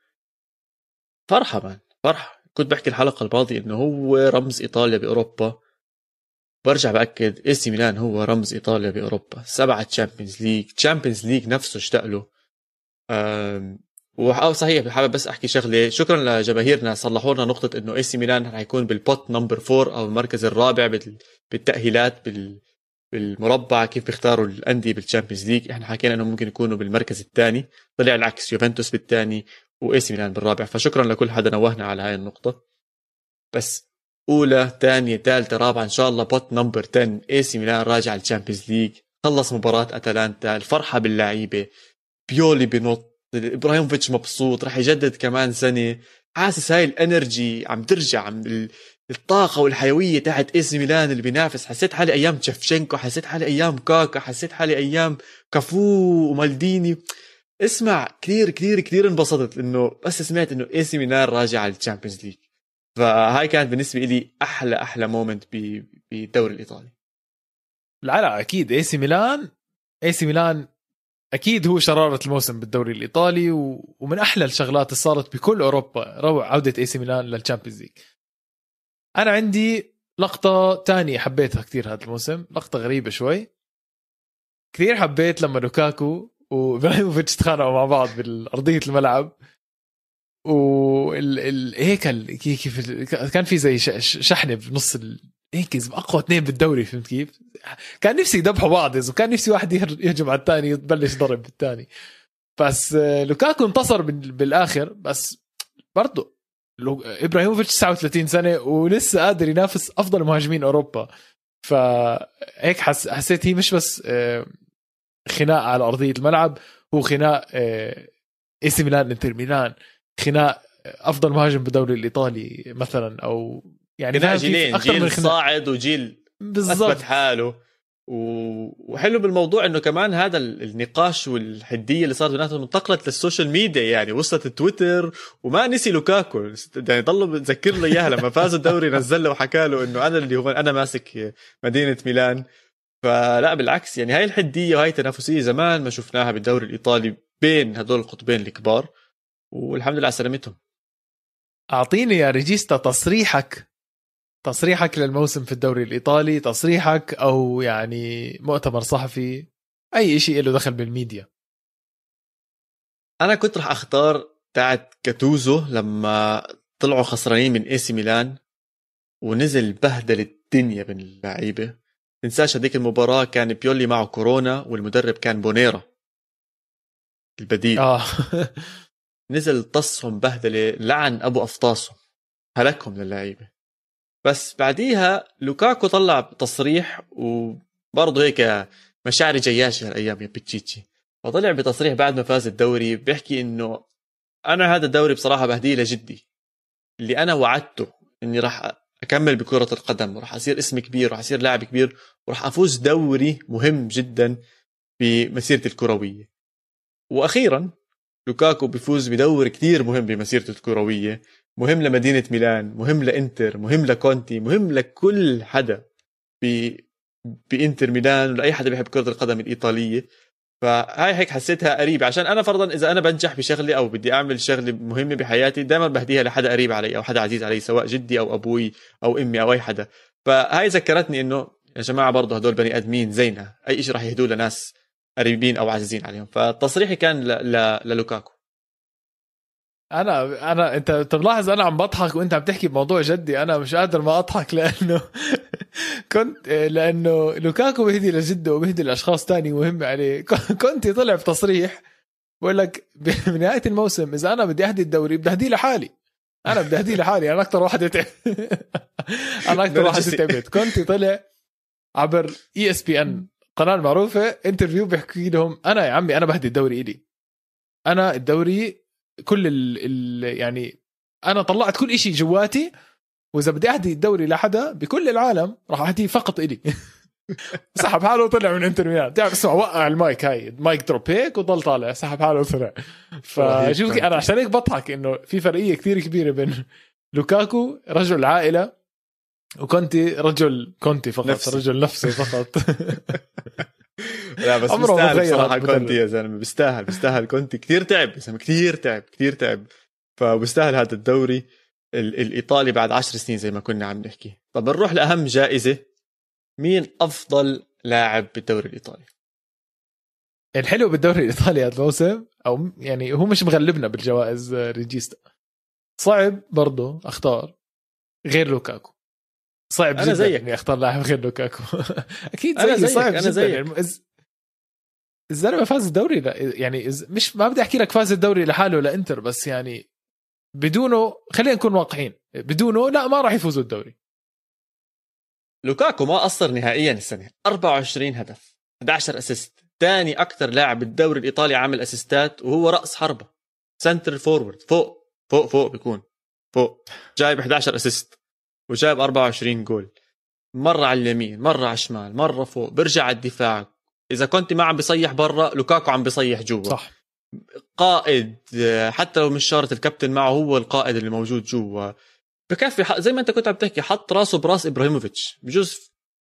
فرحة مان فرحة. كنت بحكي الحلقة الماضية إنه هو رمز إيطاليا بأوروبا. برجع بأكد AC ميلان هو رمز إيطاليا بأوروبا. سبعة Champions League Champions League نفسه اشتاق له. وأو صحيح حابب بس أحكي شغلة. شكرا لجماهيرنا. صلحوا لنا نقطة إنه AC ميلان حيكون بال pot number four أو المركز الرابع بالتأهيلات بال بالمربع كيف بيختاروا الأندية بال Champions League إحنا حكينا إنهم ممكن يكونوا بالمركز الثاني طلع العكس يوفنتوس بالثاني و AC ميلان بالرابع. فشكرا لكل حدا نوهنا على هاي النقطة. بس أولى ثانية ثالثة رابعة إن شاء الله pot number 10 AC ميلان راجع ال Champions League خلص مباراة أتلانتا الفرحة باللعيبة. بيولي بنط إبراهيموفيتش مبسوط راح يجدد كمان سنة. حاسس هاي ال energy عم ترجع الطاقة والحيوية تاعت AC ميلان اللي بينافس. حسيت حالي أيام شيفشينكو حسيت حالي أيام كاكا حسيت حالي أيام كافو ومالديني. اسمع كثير كثير كثير انبسطت إنه بس سمعت إنه AC ميلان راجع على ال Champions League. فهاي كانت بالنسبة لي أحلى أحلى moment بالدوري الإيطالي.
لا لا أكيد. اي سي ميلان اي سي ميلان أكيد هو شرارة الموسم بالدوري الإيطالي و... ومن أحلى الشغلات اللي صارت بكل أوروبا روع عودة AC ميلان لل Champions League. أنا عندي لقطة تانية حبيتها كثير هذا الموسم. لقطة غريبة شوي. كثير حبيت لما لوكاكو وإبراهيموفيتش تخانقوا مع بعض بالأرضية الملعب. وهيك كيف كان في زي شحنة بنص هيك أقوى اثنين بالدوري فهمت كيف؟ كان نفسي يذبحوا بعض إذا كان نفسي واحد يهجم على الثاني يبلش ضرب بالثاني. بس لوكاكو انتصر بالآخر. بس برضه إبراهيموفيتش 39 سنة ولسه قادر ينافس أفضل مهاجمين أوروبا. فهيك حس... حسيت هي مش بس آه، خناق على أرضية الملعب هو خناق AC ميلان إنتر ميلان خناق أفضل مهاجم بالدوري الإيطالي مثلا أو
يعني جيلين جيل من صاعد وجيل بالضبط. أثبت حاله. وحلو بالموضوع إنه كمان هذا النقاش والحدية اللي صارت بيناتهم انتقلت لل social media يعني وصلت لتويتر وما نسي لوكاكو. يعني ضل بتذكر له إياها لما فاز الدوري نزل له وحكى له إنه أنا اللي هو أنا ماسك مدينة ميلان. فلا بالعكس يعني هاي الحدية وهاي التنافسية زمان ما شفناها بالدوري الإيطالي بين هدول القطبين الكبار والحمد لله على سلامتهم.
أعطيني يا ريجيستا تصريحك. تصريحك للموسم في الدوري الإيطالي تصريحك أو يعني مؤتمر صحفي أي شيء له دخل بالميديا.
أنا كنت راح أختار تاعت كاتوزو لما طلعوا خسرانين من AC ميلان ونزل بهدل الدنيا من اللعيبة. تنساش هذيك المباراة كان بيولي معه كورونا والمدرب كان بونيرا. البديل.
آه.
نزل طصهم بهدلة لعن أبو افطاسهم هلكهم للعيبة. بس بعديها لوكاكو طلع تصريح وبرضه هيك مشاعري جياشة هالأيام يا بيتشيتشي فطلع بتصريح بعد ما فاز الدوري بيحكي إنه أنا هذا الدوري بصراحة بهدية لجدي. اللي أنا وعدته إني راح أكمل بكرة القدم وراح أصير اسم كبير وراح أصير لاعب كبير وراح أفوز دوري مهم جدا بمسيرتي الكروية. وأخيرا لوكاكو بيفوز بدور كتير مهم بمسيرته الكروية. مهم لمدينة ميلان مهم لإنتر مهم لكونتي مهم لكل حدا ب بإنتر ميلان ولاي حدا بيحب كرة القدم الإيطالية. فهاي هيك حسيتها قريبة. عشان أنا فرضا إذا أنا بنجح بشغلي أو بدي أعمل شغلة مهمة بحياتي دائما بهديها لحدا قريب علي أو حدا عزيز علي سواء جدي أو أبوي أو أمي أو أي حدا. فهاي ذكرتني إنه يا جماعة برضه هدول بني آدمين زينا أي شيء راح يهدوه لناس قريبين أو عزيزين عليهم. فتصريحي كان ل... ل... للوكاكو.
أنا أنا أنت ملاحظ أنا عم بضحك وأنت عم تحكي بموضوع جدي أنا مش قادر ما أضحك لأنه كنت لأنه لوكاكو بيهدي لجده وبيهدي لأشخاص تاني مهمه عليه. كنت طلع بتصريح بقول لك بنهايه الموسم إذا أنا بدي أهدي الدوري بدي أهديه لحالي. أنا بدي أهديه لحالي أنا أكثر واحد تعب أنا أكثر واحد تعبت كنت طلع عبر ESPN قناة معروفة interview بيحكي لهم أنا يا عمي أنا بهدي الدوري إلي. أنا الدوري كل ال ال يعني أنا طلعت كل شيء جواتي وإذا بدي أهدي الدوري لحدا بكل العالم راح اهديه فقط إلي. سحب حاله وطلع من انتر ميلان تعرف اسمع وقع المايك هاي ال mic drop هيك وضل طالع سحب حاله وطلع. فشوف أنا عشان هيك بضحك إنه في فرقية كثير كبيرة بين لوكاكو رجل عائلة وكونتي رجل كونتي فقط نفسي. رجل نفسي فقط.
لا بس عمره بيستاهل بصراحة كونتي يا زلمة. بيستاهل بيستاهل. كونتي كثير تعب يا زلمة كثير تعب كثير تعب. فبيستاهل هذا الدوري الإيطالي بعد عشر سنين زي ما كنا عم نحكي. طب نروح لأهم جائزة. مين أفضل لاعب بالدوري الإيطالي؟
الحلو بالدوري الإيطالي هذا الموسم. أو يعني هو مش مغلبنا بالجوائز ريجيستا صعب برضه اختار غير لوكاكو. صعب أنا زيك اني اختار لاعب غير لوكاكو أكيد زي زيك صعب أنا زيك. يعني الزلمة فاز الدوري لا يعني مش ما بدي أحكي لك فاز الدوري لحاله لإنتر بس يعني بدونه خلينا نكون واقعين بدونه لا ما راح يفوزوا الدوري.
لوكاكو ما قصر نهائيا السنة. 24 هدف 11 assist ثاني أكثر لاعب بالدوري الإيطالي عامل assistات وهو رأس حربة. center forward فوق فوق فوق بيكون. فوق. جايب 11 assist وجايب 24 جول. مرة على اليمين مرة على الشمال مرة فوق برجع على الدفاع. إذا كنت ما عم بيصيح برا لوكاكو عم بيصيح جوا.
صح.
قائد حتى لو مش شارة الكابتن معه هو القائد اللي موجود جوا. بكفي زي ما انت كنت عم تحكي حط راسه براس إبراهيموفيتش. بجوز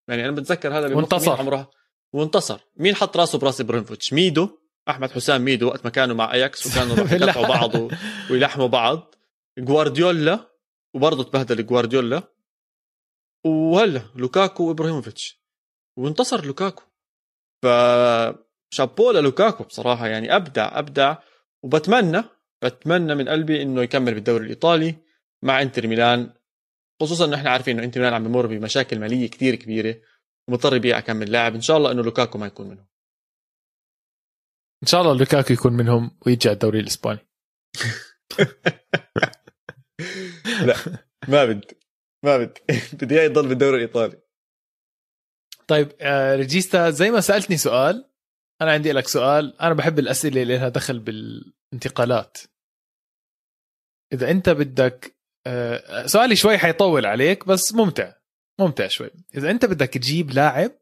يعني أنا بتذكر هذا
وانتصر.
عمره وانتصر. مين حط راسه براس إبراهيموفيتش؟ ميدو. أحمد حسام ميدو وقت ما كانوا مع أياكس وكانوا يقطعوا بعض ويلحموا بعض. جوارديولا وبرضه تبهدل جوارديولا. وهلا لوكاكو وإبراهيموفيتش. وانتصر لوكاكو. ف شابو لوكاكو بصراحة يعني أبدع أبدع. وبتمنى بتمنى من قلبي إنه يكمل بالدوري الإيطالي مع إنتر ميلان. خصوصا إنه إحنا عارفين إنه إنتر ميلان عم بمر بمشاكل مالية كثير كبيرة ومضطر يبيع كم من لاعب. إن شاء الله إنه لوكاكو ما يكون منهم.
إن شاء الله لوكاكو يكون منهم ويجي على الدوري الإسباني.
لا ما بدي. ما بدي بدي إياه يضل بالدوري الإيطالي.
طيب آه، ريجيستا زي ما سألتني سؤال أنا عندي لك سؤال أنا بحب الأسئلة اللي لها دخل بالانتقالات. إذا أنت بدك آه، سؤالي شوي حيطول عليك بس ممتع ممتع شوي. إذا أنت بدك تجيب لاعب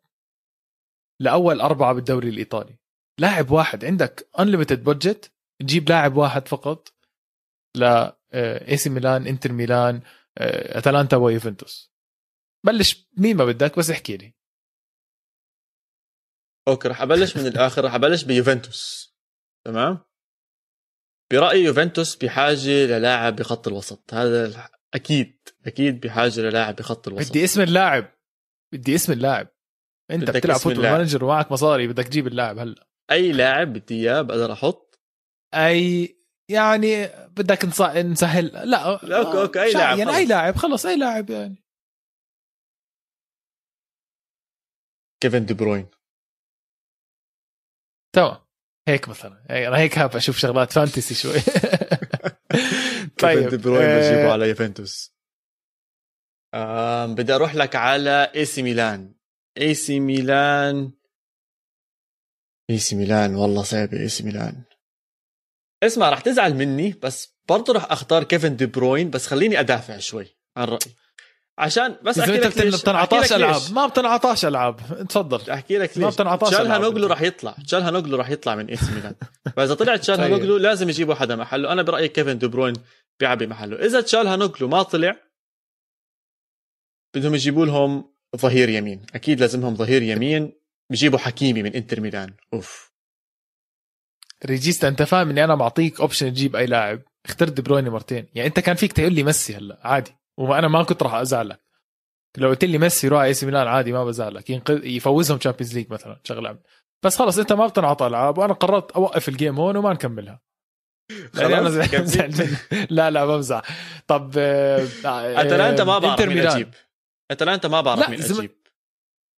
لأول أربعة بالدوري الإيطالي لاعب واحد عندك unlimited budget تجيب لاعب واحد فقط ل اي سي ميلان انتر ميلان أتلانتا ويوفنتوس. بلش مين ما بدك بس احكي لي.
أوكي راح أبلش من الآخر راح أبلش بيوفنتوس. تمام؟ برأيي يوفنتوس بحاجة للاعب بخط الوسط. هذا أكيد أكيد بحاجة للاعب بخط الوسط.
بدي اسم اللاعب. بدي اسم اللاعب.
أنت
بتلعب
football.
manager ومعك مصاري بدك تجيب اللاعب هلا.
أي لاعب بدي إياه بقدر أحط؟
أي يعني بدك نص- نسهل. لا.
okay، أي
شا-
لاعب
يعني. أي لاعب خلص أي لاعب يعني.
كيفن دي بروين.
تمام هيك مثلا. أنا هيك حابب أشوف شغلات fantasy شوي.
كيفن دي بروين
آه،
بجيبه على يوفنتوس. بدي أروح لك على إي سي ميلان. إي سي ميلان. إي سي ميلان والله صعبه إي سي ميلان. اسمع رح تزعل مني بس برضه رح أختار كيفن دي بروين بس خليني أدافع شوي عن رأيي. عشان بس
أحكي
لك ليش.
بتن- بتنعطاش
ألعاب.
ما بتنعطاش ألعاب. تفضل
أحكي لك
ما
ليش.
بتنعطاش
تشالها
ألعاب.
نوغلو
أنت.
رح يطلع. تشالها نوغلو رح يطلع من اي ميلان. فإذا طلع تشالها
طيب.
نوغلو لازم يجيبوا حدا محله. أنا برأيي كيفن دي بروين بيلعب بمحله إذا تشالها نوغلو ما طلع بدهم يجيبوا لهم ظهير يمين. أكيد لازمهم ظهير يمين. بيجيبوا حكيمي من إنتر ميلان. أوف.
ريجيستا أنت فاهم إني أنا معطيك option تجيب أي لاعب. اخترت دي بروين مرتين. يعني أنت كان فيك تقول لي ميسي هلأ عادي. وأنا ما كنت راح أزعلك. لو قلت لي ميسي روح إي سي ميلان عادي ما بزعلك. ينقذ يفوزهم Champions League مثلا شغلة. بس خلص أنت ما بتنعطى ألعاب وأنا قررت أوقف ال game هون وما نكملها. لاني أنا
خلاص
زعل-
كمل.
زعل منك. لا لا بمزح طب آه، آه،
أتلانتا ما بعرف
إنتر
مين. أجيب. أتلانتا ما بعرف مين أجيب.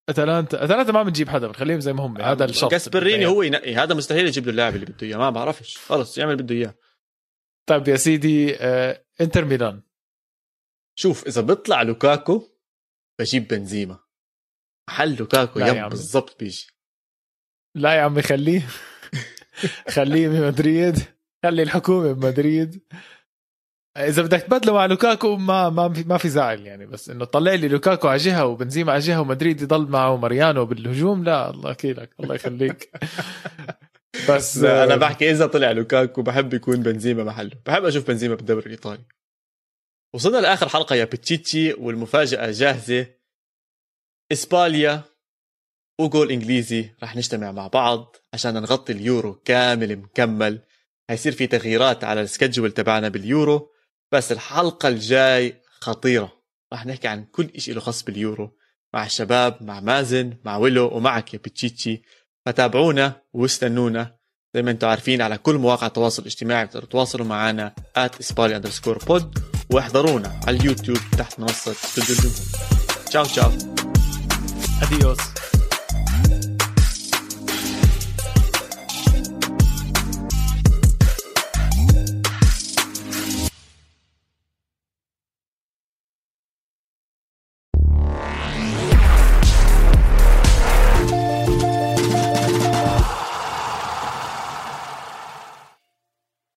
اتلانتا أتلانتا ما بنجيب حدا بنخليهم زي ما هم. هذا الشرط.
جاسبريني هو ينقي. هذا مستحيل يجيب له اللاعب اللي بده إياه. ما بعرفش. خلص يعمل بده إياه.
طيب يا سيدي آه، إنتر ميلان.
شوف إذا بيطلع لوكاكو بجيب بنزيما. محل لوكاكو يم. بالضبط بيجي.
لا يا عمي خليه. خليه بمدريد خلي الحكومة بمدريد إذا بدك تبدله مع لوكاكو ما ما في ما في زعل يعني بس إنه طلع لي لوكاكو على جهة وبنزيما على جهة ومدريد يضل معه ماريانو بالهجوم لا الله اكيلك الله يخليك. بس
لا، أنا
آه،
بحكي إذا طلع لوكاكو بحب يكون بنزيما محله بحب أشوف بنزيما بالدوري الإيطالي. وصلنا لآخر حلقة يا بتشيتشي والمفاجأة جاهزة. اسباليا وجول إنجليزي رح نجتمع مع بعض عشان نغطي اليورو كامل مكمل. حيصير في تغييرات على ال schedule تبعنا باليورو. بس الحلقة الجاي خطيرة. رح نحكي عن كل شيء له خاص باليورو مع الشباب مع مازن مع ويلو ومعك يا بتشيتشي. فتابعونا واستنونا. زي ما أنتم عارفين على كل مواقع التواصل الاجتماعي بتقدروا تتواصلوا معنا at underscore pod واحضرونا على اليوتيوب تحت منصة استوديو ciao ciao
adios